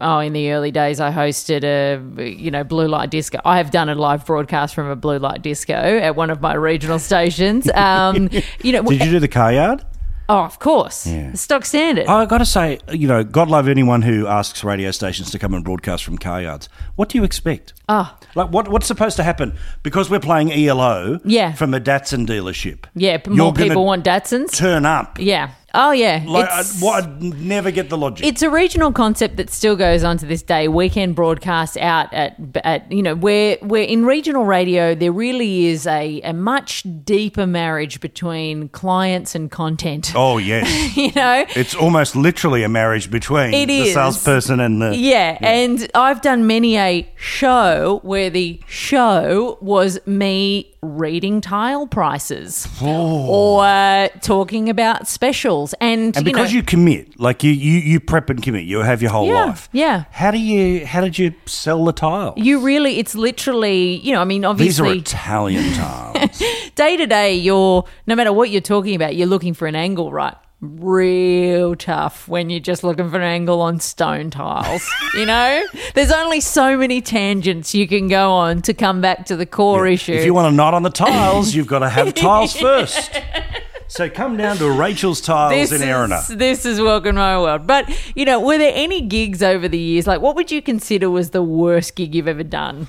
Oh, in the early days, I hosted a you know blue light disco. I have done a live broadcast from a blue light disco at one of my regional stations. Um, you know, Did you do the car yard? Oh, of course, Yeah. stock standard. I got to say, you know, God love anyone who asks radio stations to come and broadcast from car yards. What do you expect? Ah. Like, what, what's supposed to happen? Because we're playing ELO Yeah. from a Datsun dealership. yeah, more gonna people want Datsuns. Turn up. yeah, Oh yeah, Like, I, It's- what, I'd never get the logic. It's a regional concept that still goes on to this day. Weekend broadcasts out at, at you know where where in regional radio there really is a, a much deeper marriage between clients and content. oh yes, You know, it's almost literally a marriage between It the is. salesperson and the. yeah, and I've done many a show where the show was me reading tile prices or uh, talking about specials, and, And you know, because you, commit, like you, you, you prep and commit, you have your whole Yeah, life. yeah. How do you? How did you sell the tile? you really, it's literally, you know, I mean, obviously, These are Italian tiles. day to day, you're no matter what you're talking about, you're looking for an angle, right? Real tough when you're just looking for an angle on stone tiles. you know, there's only so many tangents you can go on to come back to the core issue. if you want a knot on the tiles, you've got to have tiles first. So come down to Rachel's Tiles in Erina. is, this is welcome to my world. But you know, were there any gigs over the years? Like, what would you consider was the worst gig you've ever done?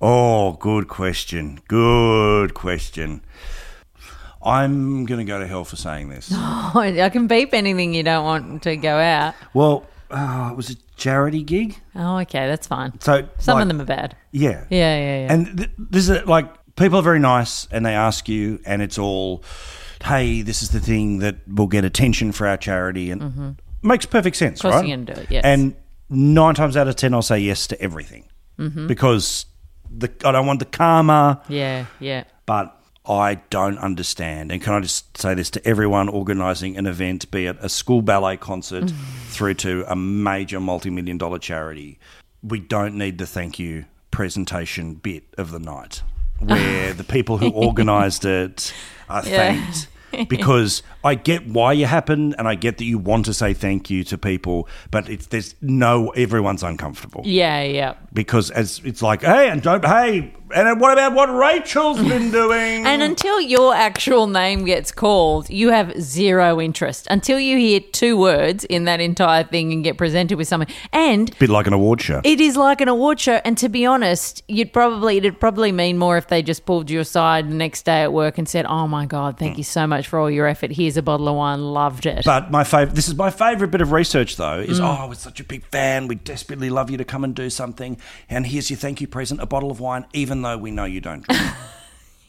Oh, good question. Good question. I'm going to go to hell for saying this. I can beep anything you don't want to go out. Well, uh, it was a charity gig. Oh, okay, that's fine. So Some like, of them are bad. yeah, Yeah, yeah, yeah. And th- this is like people are very nice, and they ask you, and it's all, hey, this is the thing that will get attention for our charity, and makes perfect sense, Mm-hmm. Right? you're gonna do it, yes. And nine times out of ten, I'll say yes to everything Mm-hmm. because the I don't want the karma. yeah, yeah. but I don't understand. And can I just say this to everyone organising an event, be it a school ballet concert through to a major multi million dollar charity? We don't need the thank you presentation bit of the night where the people who organised it are Yeah. thanked. because I get why you happen and I get that you want to say thank you to people, but it's there's no everyone's uncomfortable Yeah, yeah. because as it's like, hey, and don't, hey, and what about what Rachel's been doing? And until your actual name gets called, you have zero interest. Until you hear two words in that entire thing and get presented with something. And bit like an award show. it is like an award show. And to be honest, you'd probably it'd probably mean more if they just pulled you aside the next day at work and said, "Oh my god, thank you so much for all your effort. Here's a bottle of wine. Loved it." but my favorite, this is my favorite bit of research though, is Mm. oh, we're such a big fan. We desperately love you to come and do something. And here's your thank you present, a bottle of wine, even though we know you don't drink.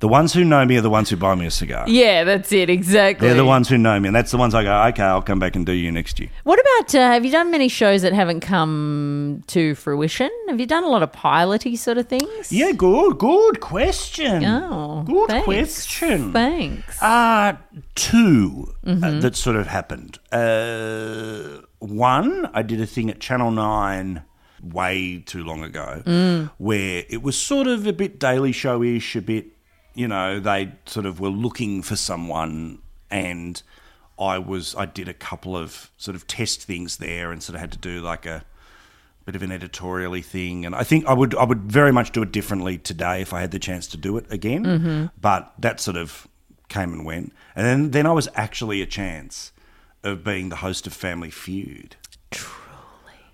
the ones who know me are the ones who buy me a cigar. yeah, that's it exactly. They're the ones who know me, and that's the ones I go, okay, I'll come back and do you next year. What about uh, have you done many shows that haven't come to fruition? Have you done a lot of piloty sort of things? Yeah, good, good question. Oh, good thanks. question. Thanks. Uh, 2 uh, Mm-hmm. that sort of happened. Uh, one, I did a thing at Channel 9 way too long ago Mm. where it was sort of a bit Daily Show ish, a bit, you know, they sort of were looking for someone and I was, I did a couple of sort of test things there and sort of had to do like a, bit of an editorially thing, and I think I would I would very much do it differently today if I had the chance to do it again. Mm-hmm. But that sort of came and went, and then then I was actually a chance of being the host of Family Feud. Truly,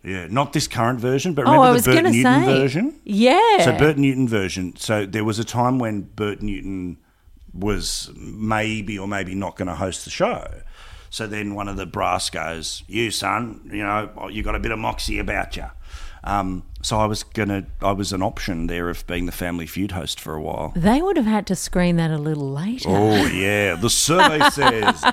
yeah, not this current version, but Oh, remember I the Bert Newton say. version. Yeah. So Bert Newton version. So there was a time when Bert Newton was maybe or maybe not going to host the show. So then one of the brass goes, "You son, you know you got a bit of moxie about you." Um, so I was gonna, I was an option there of being the Family Feud host for a while. they would have had to screen that a little later. Oh yeah, the survey says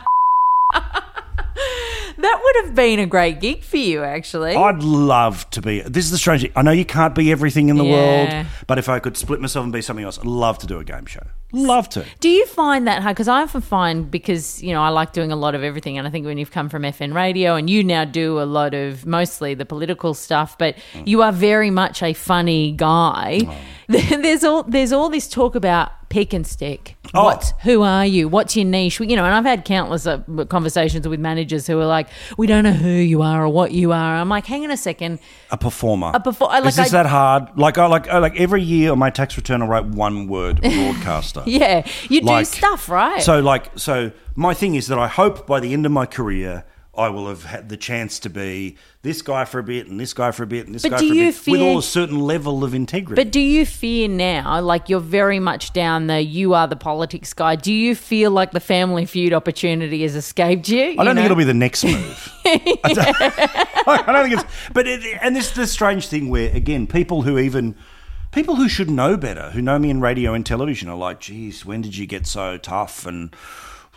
That would have been a great gig for you, actually. I'd love to be. This is the strange thing. I know you can't be everything in the Yeah. world, but if I could split myself and be something else, I'd love to do a game show. Love to. Do you find that hard? Because I often find because you know I like doing a lot of everything, and I think when you've come from FM radio and you now do a lot of mostly the political stuff, but Mm. you are very much a funny guy. There's all there's all this talk about pick and stick. Oh. What? Who are you? What's your niche? You know, and I've had countless uh, conversations with managers who are like, "We don't know who you are or what you are." I'm like, "Hang on a second. A performer. A perfor- like is this I- that hard? Like I like I, like every year on my tax return, I write one word broadcaster. Yeah, you do Like- stuff, right? So like so my thing is that I hope by the end of my career I will have had the chance to be this guy for a bit and this guy for a bit and this But guy for a you bit with all a certain level of integrity. But do you fear now, like you're very much down the you are the politics guy? Do you feel like the Family Feud opportunity has escaped you? I don't think it'll be the next move. I, don't, I don't think it's. But it, and this is the strange thing where again, people who even people who should know better, who know me in radio and television, are like, "Geez, when did you get so tough?" and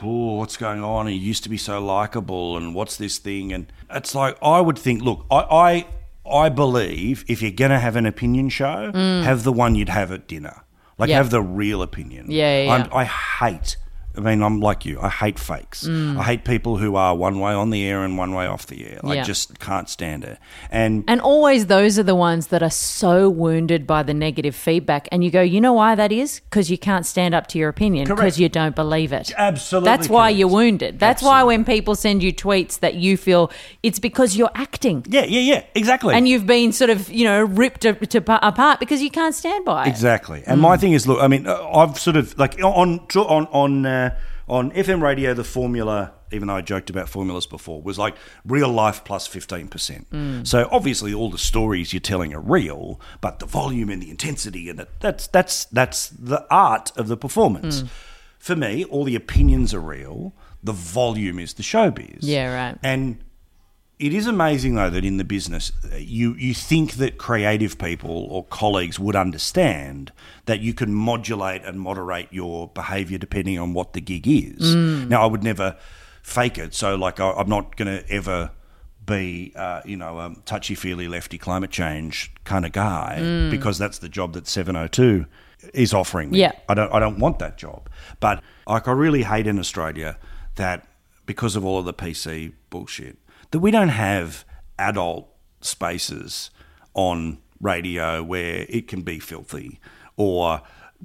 oh, what's going on? He used to be so likable, and what's this thing? And it's like I would think, look, I. I I believe if you're going to have an opinion show, mm. have the one you'd have at dinner. Like, Yeah. have the real opinion. Yeah, yeah, I'm- yeah. I hate. I mean, I'm like you. I hate fakes. Mm. I hate people who are one way on the air and one way off the air. I just can't stand it. And And always those are the ones that are so wounded by the negative feedback. And you go, you know why that is? Because you can't stand up to your opinion because you don't believe it. Absolutely That's why you're wounded. That's why when people send you tweets that you feel it's because you're acting. yeah, yeah, yeah, exactly. And you've been sort of, you know, ripped to, to, apart because you can't stand by it. Exactly. And my thing is, look, I mean, uh, I've sort of like on on on uh, on FM radio, the formula. Even though I joked about formulas before, was like real life plus plus fifteen percent. Mm. So obviously, all the stories you're telling are real, but the volume and the intensity and that, that's that's that's the art of the performance. Mm. For me, all the opinions are real. The volume is the showbiz. Yeah, right. And it is amazing though that in the business uh, you you think that creative people or colleagues would understand that you can modulate and moderate your behaviour depending on what the gig is. Now I would never fake it, so like I, I'm not going to ever be uh, you know a touchy feely lefty climate change kind of guy because that's the job that 702 is offering me. Yeah. I don't I don't want that job. But like I really hate in Australia that because of all of the PC bullshit that we don't have adult spaces on radio where it can be filthy or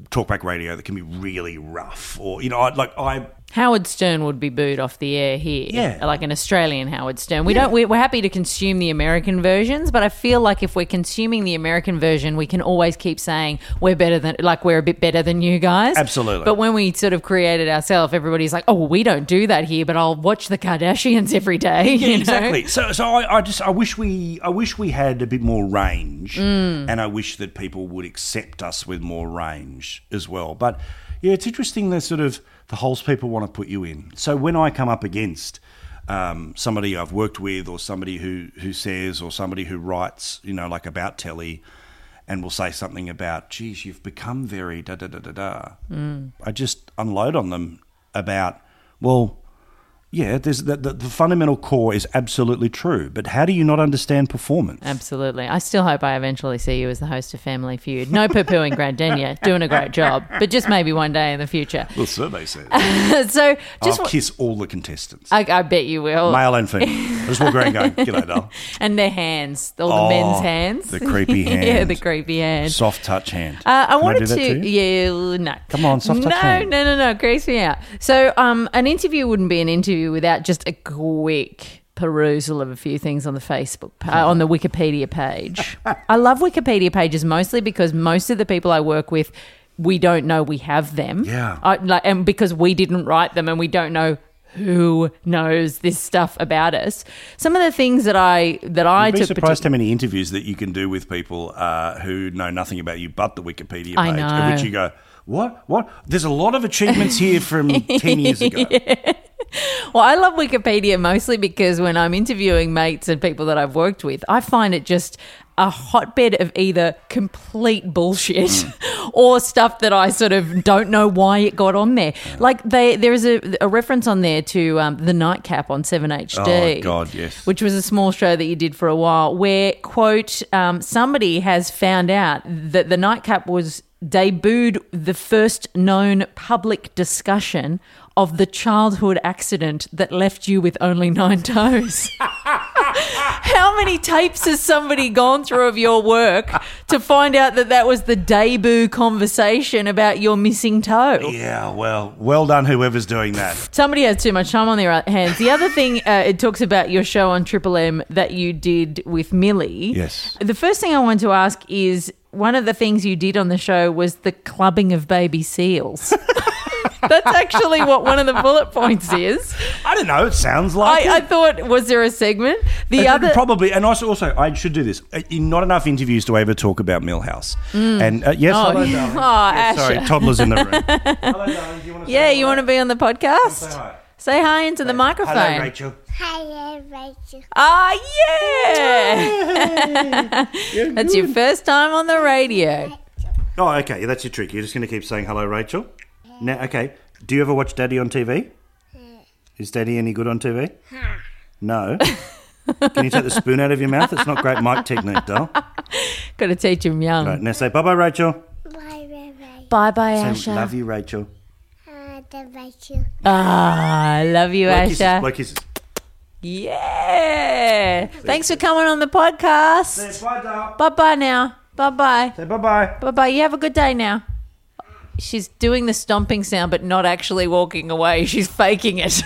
talkback radio that can be really rough or you know like I Howard Stern would be booed off the air here. Yeah. Like an Australian Howard Stern. We don't we're, happy to consume the American versions, but I feel like if we're consuming the American version, we can always keep saying we're better than like we're a bit better than you guys. Absolutely. But when we sort of create it ourselves, everybody's like, "Oh, well, we don't do that here, but I'll watch the Kardashians every day." you know? exactly. So, so I, I just I wish we I wish we had a bit more range, mm. and I wish that people would accept us with more range as well. But yeah, it's interesting the sort of the holes people want to put you in. So when I come up against um, somebody I've worked with, or somebody who who says, or somebody who writes, you know, like about telly. And will say something about, geez, you've become very da da da da da. I just unload on them about, well, yeah, there's the, the, the fundamental core is absolutely true, but how do you not understand performance? Absolutely. I still hope I eventually see you as the host of Family Feud. No poo pooing Grant Denyer, doing a great job, but just maybe one day in the future. Well, survey says. so just I'll wa- kiss all the contestants, I, I bet you will. male and female. I just walk around going, "G'day, doll." and their hands, all the Oh, men's hands, the creepy hands. yeah, the creepy hand. Soft touch hand. Uh, I Can wanted that to, yeah, no. Come on, soft touch No, hand. no, no, no, creeps me out. So, um, an interview wouldn't be an interview without just a quick perusal of a few things on the Facebook, uh, on the Wikipedia page. I love Wikipedia pages mostly because most of the people I work with, we don't know we have them. Yeah. I, like, and because we didn't write them and we don't know who knows this stuff about us. Some of the things that I that I You'd be took surprised partic- how many interviews that you can do with people uh, who know nothing about you but the Wikipedia page, I know. which you go, "What? What? There's a lot of achievements here from ten years ago." Well, I love Wikipedia mostly because when I'm interviewing mates and people that I've worked with, I find it just a hotbed of either complete bullshit or stuff that I sort of don't know why it got on there. Like they, there is a, a reference on there to um, the nightcap on 7HD. Oh, God, yes. Which was a small show that you did for a while where, quote, um, somebody has found out that the nightcap was debuted the first known public discussion of the childhood accident that left you with only nine toes. How many tapes has somebody gone through of your work to find out that that was the debut conversation about your missing toe? Yeah, well, well done, whoever's doing that. Somebody has too much time on their hands. The other thing, uh, it talks about your show on Triple M that you did with Millie. Yes. The first thing I want to ask is one of the things you did on the show was the clubbing of baby seals. That's actually what one of the bullet points is. I don't know. It sounds like I, I thought, was there a segment? The Uh, other. probably, and also, also, I should do this. Uh, in not enough interviews do I ever talk about Millhouse. And uh, yes, Oh, hello, yeah. darling. Oh, Yeah, sorry, Asha. toddlers in the room. hello, darling. Do you want to? yeah, you want to be on the podcast? Say hi. Say hi into the microphone. Hello, Rachel. Hi, Rachel. Ah, yeah. That's your first time on the radio. Oh, okay. That's your trick. You're just going to keep saying hello, Rachel. Now, okay. Do you ever watch Daddy on TV? Hmm. Is Daddy any good on TV? Hmm. No. Can you take the spoon out of your mouth? It's not great mic technique, doll. Got to teach him young. Right, now say bye bye, Rachel. Bye, bye, bye. Bye bye, Say Asha. love you, Rachel. Hi, the Rachel. Ah, I love you, ah, Blow kisses, Asha. blow kisses. Yeah. Thanks for coming on the podcast. Say bye, doll. Bye bye now. Bye bye. Say bye bye. Bye bye. You have a good day now. She's doing the stomping sound, but not actually walking away. She's faking it.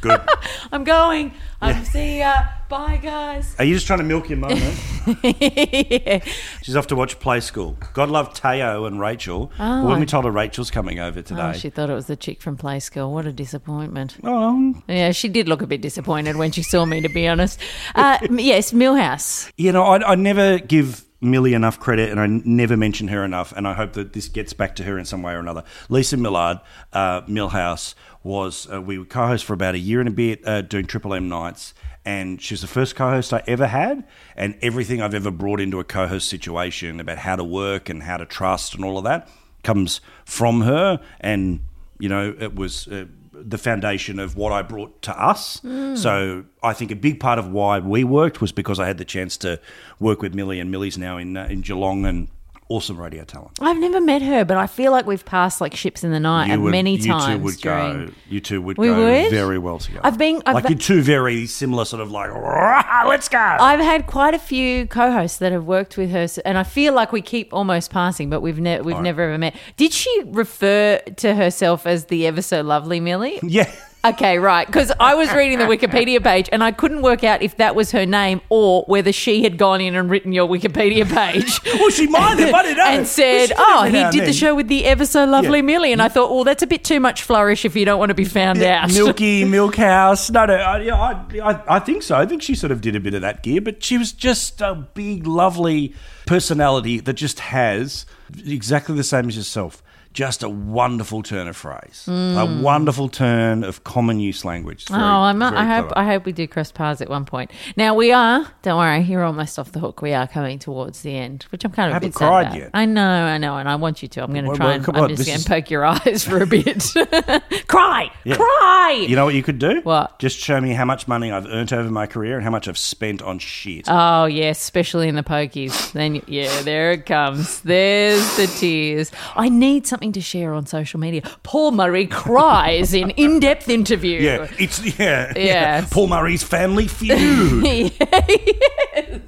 Good. I'm going. I'm see ya. Bye, guys. Are you just trying to milk your? Then? yeah. She's off to watch Play School. God love Teo and Rachel. Oh. But when we told her Rachel's coming over Oh, today. she thought it was the chick from Play School. What a disappointment. Oh, Yeah, she did look a bit disappointed when she saw me, to be honest. Uh, yes, Millhouse. You know, I, I never give Millie enough credit and I never mention her enough. And I hope that this gets back to her in some way or another. Lisa Millard, uh, Millhouse, was, uh, we were co hosts for about a year and a bit uh, doing Triple M nights. And she's the first co host I ever had. And everything I've ever brought into a co host situation about how to work and how to trust and all of that comes from her. And, you know, it was. Uh, the foundation of what I brought to us. So I think a big part of why we worked was because I had the chance to work with Millie, and Millie's now in uh, in Geelong and awesome radio talent. I've never met her, but I feel like we've passed like ships in the night You and would- many you times two would during. go. You two would We go would? very well together. I've been- I've like been- you're two very similar, sort of like "Rah, let's go. I've had quite a few co-hosts that have worked with her, and I feel like we keep almost passing, but we've ne- we've never ever met. Did she refer to herself as the ever so lovely Millie? yeah. Okay, right. Because I was reading the Wikipedia page and I couldn't work out if that was her name or whether she had gone in and written your Wikipedia page. Well, she might have. I don't know. and said, did "Oh, he did the show with the ever so lovely Yeah. Millie," and I thought, "Well, that's a bit too much flourish if you don't want to be found out." Milky Milk House. No, no, yeah, I, I, I think so. I think she sort of did a bit of that gear, but she was just a big, lovely personality that just has exactly the same as yourself. Just a wonderful turn of phrase, a wonderful turn of common use language. Oh, I'm, very I hope clever. I hope we do cross paths at one point. Now we are. Don't worry, you're almost off the hook. We are coming towards the end, which I'm kind of I haven't cried about. yet. I know, I know, and I want you to. I'm going to try well, and I'm on, just going is- to poke your eyes for a bit. cry, Yeah. cry. You know what you could do? What? Just show me how much money I've earned over my career and how much I've spent on shit. Oh yes, especially in the pokies. Then yeah, there it comes. There's the tears. I need something to share on social media. Paul Murray cries in in-depth interview. yeah, it's yeah, yeah. Paul Murray's Family Feud. yes.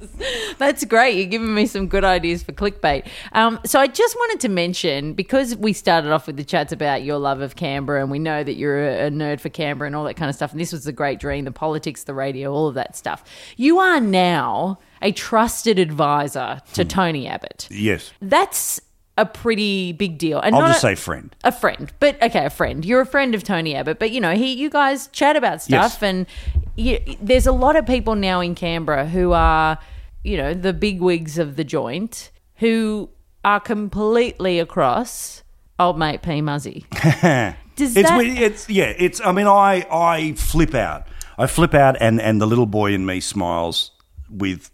That's great. You're giving me some good ideas for clickbait. Um, so I just wanted to mention because we started off with the chats about your love of Canberra, and we know that you're a, a nerd for Canberra and all that kind of stuff. And this was the great dream, the politics, the radio, all of that stuff. You are now a trusted advisor to Hmm. Tony Abbott. yes, That's a pretty big deal. And I'll just a- say friend. a friend, but okay, a friend. You're a friend of Tony Abbott, but you know, he, you guys chat about stuff, Yes. and you, there's a lot of people now in Canberra who are, you know, the big wigs of the joint who are completely across old mate P Muzzy. Does It's that? it's yeah. It's I mean I I flip out. I flip out, and and the little boy in me smiles with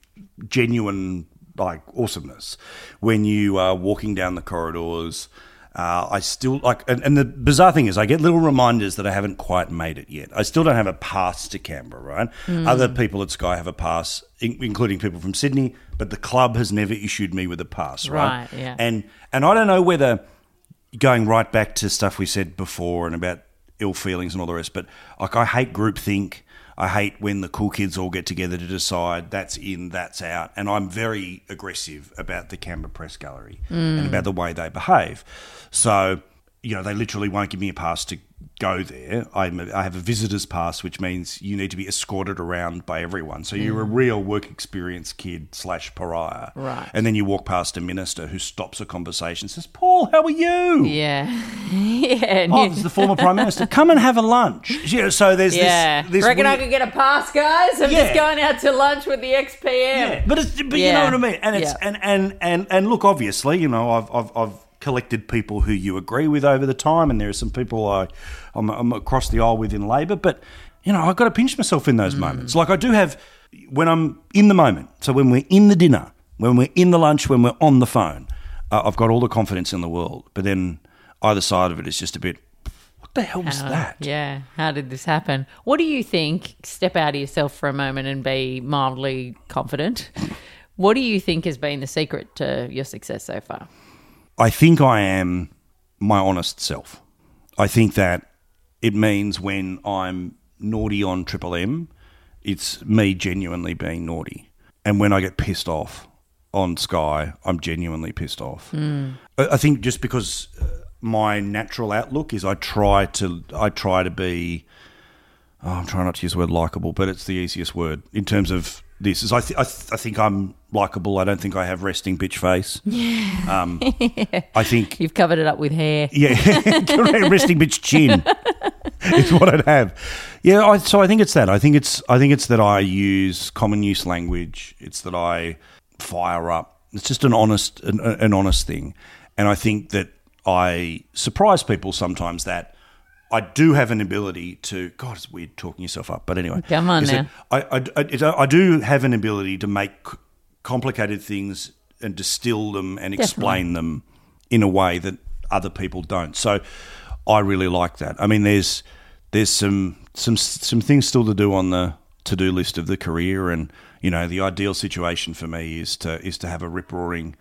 genuine like awesomeness when you are walking down the corridors. Uh, I still like, and, and the bizarre thing is, I get little reminders that I haven't quite made it yet. I still don't have a pass to Canberra, right? Hmm. Other people at Sky have a pass, in, including people from Sydney, but the club has never issued me with a pass, right? Right, yeah. And and I don't know whether going right back to stuff we said before and about ill feelings and all the rest, but like I hate groupthink. I hate when the cool kids all get together to decide that's in, that's out. And I'm very aggressive about the Canberra Press Gallery and mm. about the way they behave. So you know, they literally won't give me a pass to go there. I'm a, I have a visitor's pass, which means you need to be escorted around by everyone. So you're a hmm. real work experience kid slash pariah. Right. And then you walk past a minister who stops a conversation, says, "Paul, how are you?" Yeah. yeah. Oh, and Oh, it's the former prime minister. Come and have a lunch. Yeah. So there's yeah. this. this Reckon I weird- could get a pass, guys? I'm Yeah. just going out to lunch with the XPM. Yeah, but it's but you know what I mean, and it's Yeah. and, and and and look, obviously, you know, I've I've I've collected people who you agree with over the time, and there are some people I I'm, I'm across the aisle with in Labor, but you know, I've got to pinch myself in Mm. those moments. Like I do have when I'm in the moment. So when we're in the dinner, when we're in the lunch, when we're on the phone, uh, I've got all the confidence in the world. But then either side of it is just a bit. What the hell was Uh, that? Yeah. How did this happen? What do you think? Step out of yourself for a moment and be mildly confident. What do you think has been the secret to your success so far? I think I am my honest self. I think that it means when I'm naughty on Triple M, it's me genuinely being naughty. And when I get pissed off on Sky, I'm genuinely pissed off. I I think just because uh, my natural outlook is I try to I try to be oh, I'm trying not to use the word likable, but it's the easiest word in terms of this. Is I, th- I, th- I think I'm likable. I don't think I have resting bitch face. Um, I think You've covered it up with hair. yeah. Resting bitch chin is what I'd have. Yeah, I, so I think it's that. I think it's I think it's that I use common use language. It's that I fire up. It's just an honest an, an honest thing, and I think that I surprise people sometimes that. I do have an ability to. God, it's weird talking yourself up, but anyway. Come on now. I, I, I, I do have an ability to make complicated things and distill them and explain them in a way that other people don't. So I really like that. I mean, there's there's some some some things still to do on the to do list of the career, and you know, the ideal situation for me is to is to have a rip roaring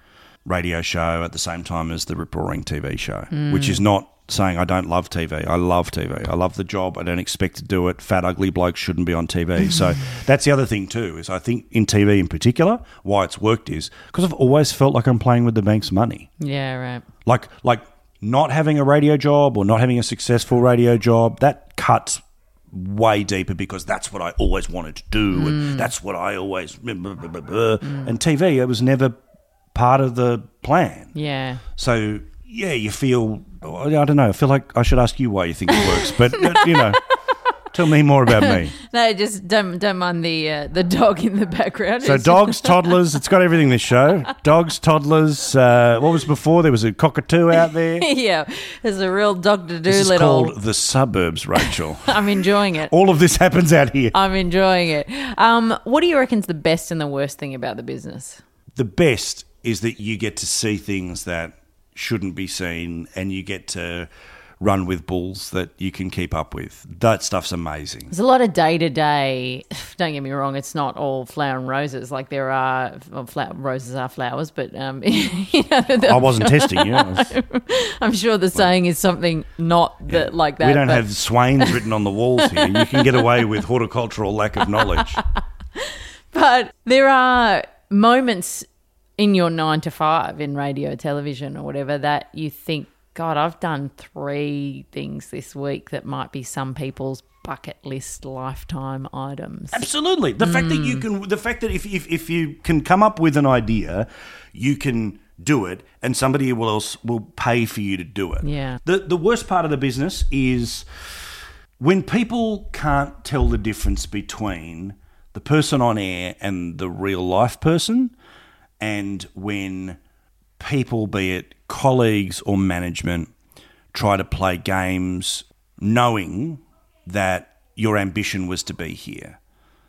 radio show at the same time as the rip roaring TV show, hmm. which is not saying I don't love TV. I love TV. I love the job. I don't expect to do it. Fat ugly blokes shouldn't be on TV. so that's the other thing too. Is I think in TV in particular, why it's worked is because I've always felt like I'm playing with the bank's money. Yeah, right. Like like not having a radio job or not having a successful radio job that cuts way deeper because that's what I always wanted to do and hmm. that's what I always hmm. and TV it was never part of the plan. Yeah. So yeah, you feel I don't know. I feel like I should ask you why you think it works, but, you know, tell me more about me. No, just don't don't mind the uh, the dog in the background. So dogs, toddlers, it's got everything. This show, dogs, toddlers. Uh, what was before? There was a cockatoo out there. yeah, there's a real Doctor This is Doolittle. called the suburbs, Rachel. I'm enjoying it. All of this happens out here. I'm enjoying it. Um, what do you reckon's the best and the worst thing about the business? The best is that you get to see things that shouldn't be seen, and you get to run with bulls that you can keep up with. That stuff's amazing. There's a lot of day to day. Don't get me wrong; it's not all flower and roses. Like there are well, roses are flowers, but um, you know, I wasn't testing you. Was- I'm sure the saying is something not that like that. we don't but- have swains written on the walls here. You can get away with horticultural lack of knowledge. But there are moments in your nine to five in radio, television, or whatever that you think, God, I've done three things this week that might be some people's bucket list lifetime items. Absolutely. The fact that you Hmm. can, the fact that if, if, if you can come up with an idea, you can do it and somebody will else will pay for you to do it. Yeah. The, the worst part of the business is when people can't tell the difference between the person on air and the real life person, and when people, be it colleagues or management, try to play games knowing that your ambition was to be here.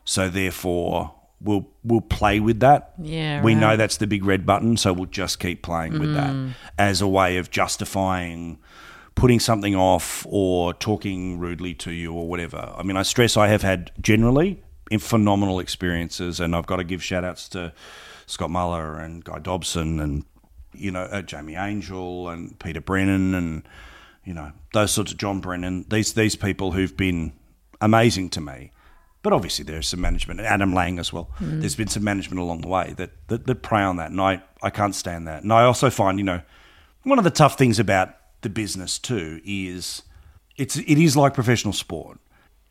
So therefore, we'll we'll play with that. Yeah, we know that's the big red button, so we'll just keep playing with that mm. as a way of justifying putting something off or talking rudely to you or whatever. I mean, I stress I have had generally phenomenal experiences, and I've got to give shout outs to Scott Muller and Guy Dobson and you know uh, Jamie Angel and Peter Brennan and you know those sorts of John Brennan. These these people who've been amazing to me. But obviously, there's some management, Adam Lang as well. There's been some management along the way that, that, that prey on that, and I, I can't stand that. And I also find, you know, one of the tough things about the business too is it's it is like professional sport.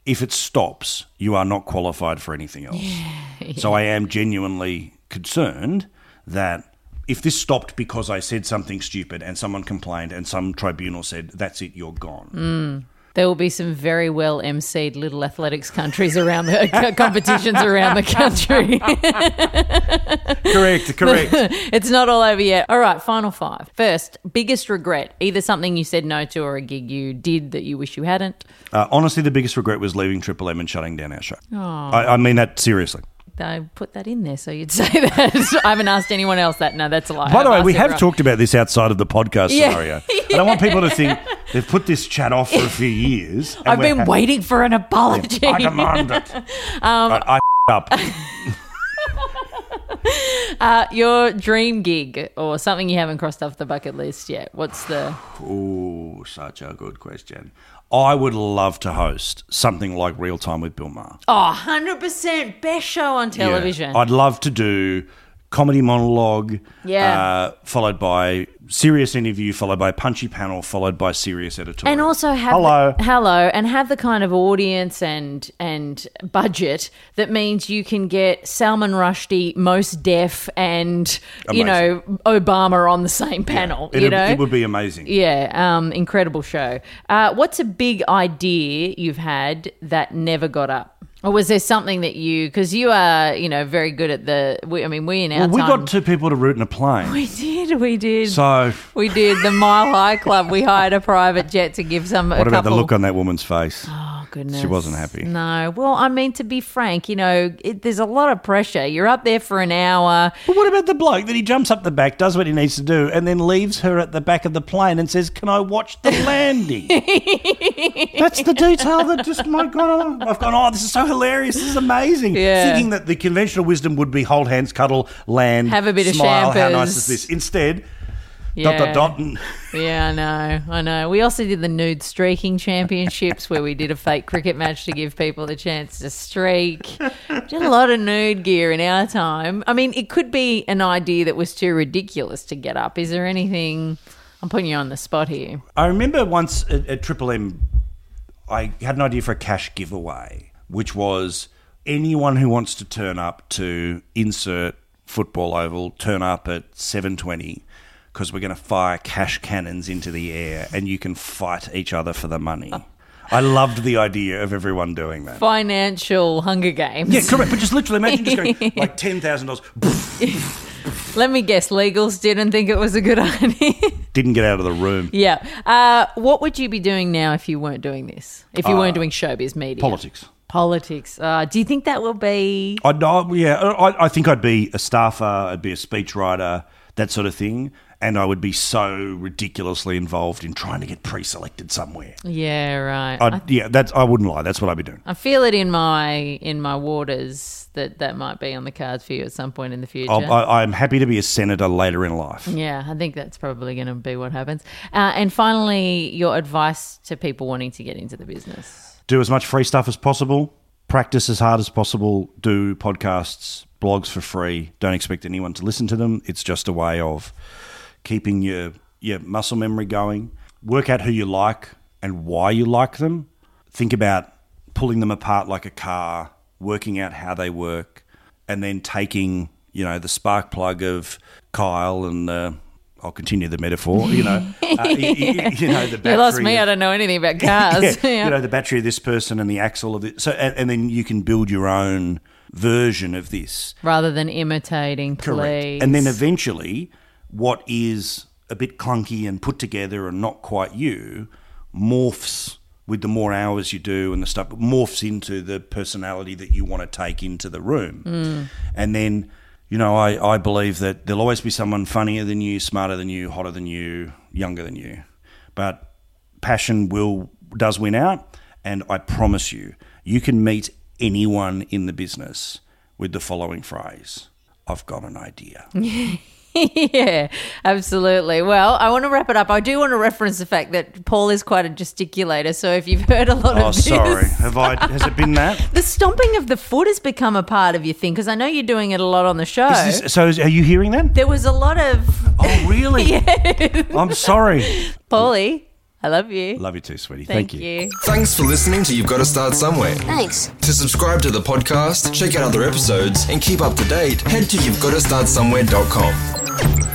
If it stops, you are not qualified for anything else. So I am genuinely concerned that if this stopped because I said something stupid and someone complained and some tribunal said that's it, you're gone. There will be some very well emceed little athletics countries around the competitions around the country. correct, correct. it's not all over yet. All right, final five. First, biggest regret. Either something you said no to or a gig you did that you wish you hadn't. Uh, honestly, the biggest regret was leaving Triple M and shutting down our show. I, I mean that seriously. I put that in there so you'd say that. I haven't asked anyone else that. No, that's a lie. By the way, we have everyone. talked about this outside of the podcast Yeah. scenario. I don't want people to think they've put this chat off for a few years. and I've been ha- waiting for an apology. I demand it. Um, I, I up. Uh, your dream gig or something you haven't crossed off the bucket list yet. What's the. Ooh, such a good question. I would love to host something like Real Time with Bill Maher. Oh, 100% best show on television. Yeah. I'd love to do comedy monologue, Yeah. uh, followed by serious interview, followed by punchy panel, followed by serious editorial. and also have hello. the, hello and have the kind of audience and and budget that means you can get Salman Rushdie, Mos Def, and you know Obama on the same panel. It'd- you know, it would be amazing. yeah, um, incredible show. Uh, what's a big idea you've had that never got up? Or was there something that you, because you are, you know, very good at the, we, I mean, we in our Well, we time. got two people to root in a plane. we did, we did. so, we did the Mile High Club. We hired a private jet to give some. what about the look on that woman's face? Oh, Goodness, She wasn't happy. No, well, I mean to be frank, you know, it, there's a lot of pressure. You're up there for an hour. But what about the bloke that he jumps up the back, does what he needs to do, and then leaves her at the back of the plane and says, "Can I watch the landing?" That's the detail that just my God, I've gone. Oh, this is so hilarious! This is amazing. Yeah. Thinking that the conventional wisdom would be hold hands, cuddle, land, Have a bit of smile. How nice is this? Instead, Yeah. dot dot dot. Yeah, I know, I know. We also did the nude streaking championships where we did a fake cricket match to give people the chance to streak. Did a lot of nude gear in our time. I mean, it could be an idea that was too ridiculous to get up. Is there anything? I'm putting you on the spot here. I remember once at, at Triple M, I had an idea for a cash giveaway, which was anyone who wants to turn up to insert football oval, turn up at seven twenty, because we're going to fire cash cannons into the air, and you can fight each other for the money. I loved the idea of everyone doing that. Financial Hunger Games. Yeah, correct. But just literally imagine just going like ten thousand dollars. Let me guess, legals didn't think it was a good idea. Didn't get out of the room. yeah. Uh, what would you be doing now if you weren't doing this? If you weren't doing showbiz media? Politics. Politics. Uh, do you think that will be? I'd, yeah, I, I think I'd be a staffer, I'd be a speechwriter, that sort of thing, and I would be so ridiculously involved in trying to get pre-selected somewhere. Yeah, right. I'd, yeah, that's I wouldn't lie. That's what I'd be doing. I feel it in my in my waters that that might be on the cards for you at some point in the future. I'll, I, I'm happy to be a senator later in life. yeah, I think that's probably going to be what happens. Uh, and finally, your advice to people wanting to get into the business. Do as much free stuff as possible. Practice as hard as possible. Do podcasts, blogs for free. Don't expect anyone to listen to them. It's just a way of keeping your your muscle memory going. Work out who you like and why you like them. Think about pulling them apart like a car, working out how they work, and then taking you know the spark plug of Kyle and uh, I'll continue the metaphor. You know, uh, you, you- you know the battery. You lost me. of- I don't know anything about cars. yeah, Yeah. you know the battery of this person and the axle of it. So, and, and then you can build your own version of this. Rather than imitating, please. And then eventually, what is a bit clunky and put together and not quite you morphs with the more hours you do and the stuff morphs into the personality that you want to take into the room. Mm. And then, you know, I, I believe that there'll always be someone funnier than you, smarter than you, hotter than you, younger than you. But passion will does win out, and I promise you, you can meet anyone in the business with the following phrase: "I've got an idea." yeah, absolutely. Well, I want to wrap it up. I do want to reference the fact that Paul is quite a gesticulator. So if you've heard a lot Oh, of this, sorry. Have I? Has it been that? the stomping of the foot has become a part of your thing because I know you're doing it a lot on the show. Is this, so, are you hearing that? there was a lot of Oh, really? I'm sorry. Paulie. I love you. Love you too, sweetie. Thank, Thank, you. Thanks for listening to You've Got to Start Somewhere. Thanks. To subscribe to the podcast, check out other episodes, and keep up to date, head to you've got to start somewhere.com.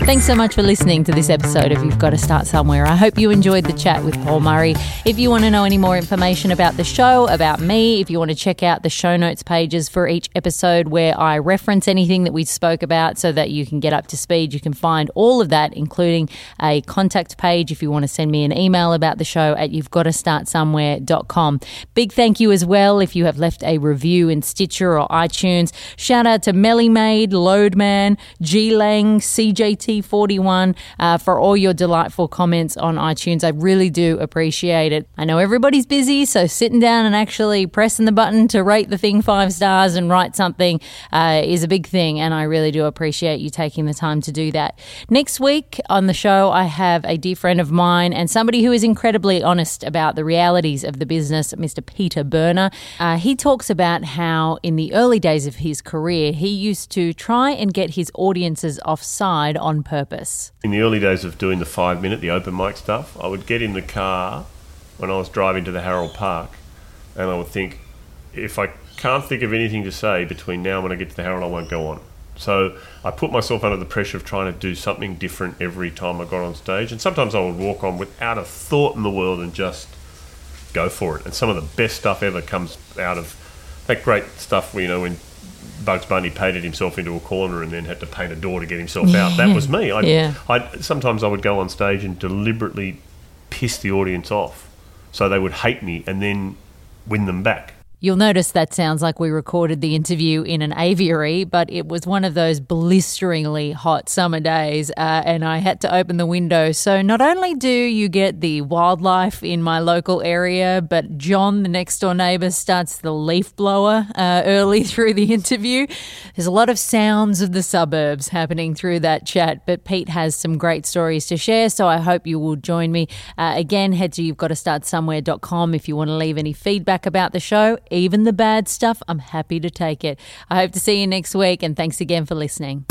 Thanks so much for listening to this episode of You've Got to Start Somewhere. I hope you enjoyed the chat with Paul Murray. If you want to know any more information about the show, about me, if you want to check out the show notes pages for each episode where I reference anything that we spoke about so that you can get up to speed, you can find all of that, including a contact page if you want to send me an email about the show at you've got to start somewhere.com. Big thank you as well if you have left a review in Stitcher or iTunes. Shout out to Melly Maid, Loadman, G Lang, CJT41 uh, for all your delightful comments on iTunes. I really do appreciate it. I know everybody's busy, so sitting down and actually pressing the button to rate the thing five stars and write something uh, is a big thing, and I really do appreciate you taking the time to do that. Next week on the show, I have a dear friend of mine and somebody who is incredibly honest about the realities of the business, Mr. Peter Berner. Uh, he talks about how, in the early days of his career, he used to try and get his audiences offside on purpose. in the early days of doing the five minute, the open mic stuff, I would get in the car when I was driving to the Harold Park and I would think, if I can't think of anything to say between now and when I get to the Harold, I won't go on. So I put myself under the pressure of trying to do something different every time I got on stage. And sometimes I would walk on without a thought in the world and just go for it. And some of the best stuff ever comes out of that great stuff, you know, when Bugs Bunny painted himself into a corner and then had to paint a door to get himself out. That was me. I, Yeah. I sometimes I would go on stage and deliberately piss the audience off, so they would hate me and then win them back. You'll notice that sounds like we recorded the interview in an aviary, but it was one of those blisteringly hot summer days, uh, and I had to open the window. So not only do you get the wildlife in my local area, but John, the next door neighbour, starts the leaf blower uh, early through the interview. There's a lot of sounds of the suburbs happening through that chat, but Pete has some great stories to share, so I hope you will join me. Uh, again, head to you've got to start somewhere.com if you want to leave any feedback about the show, even the bad stuff, I'm happy to take it. I hope to see you next week, and thanks again for listening.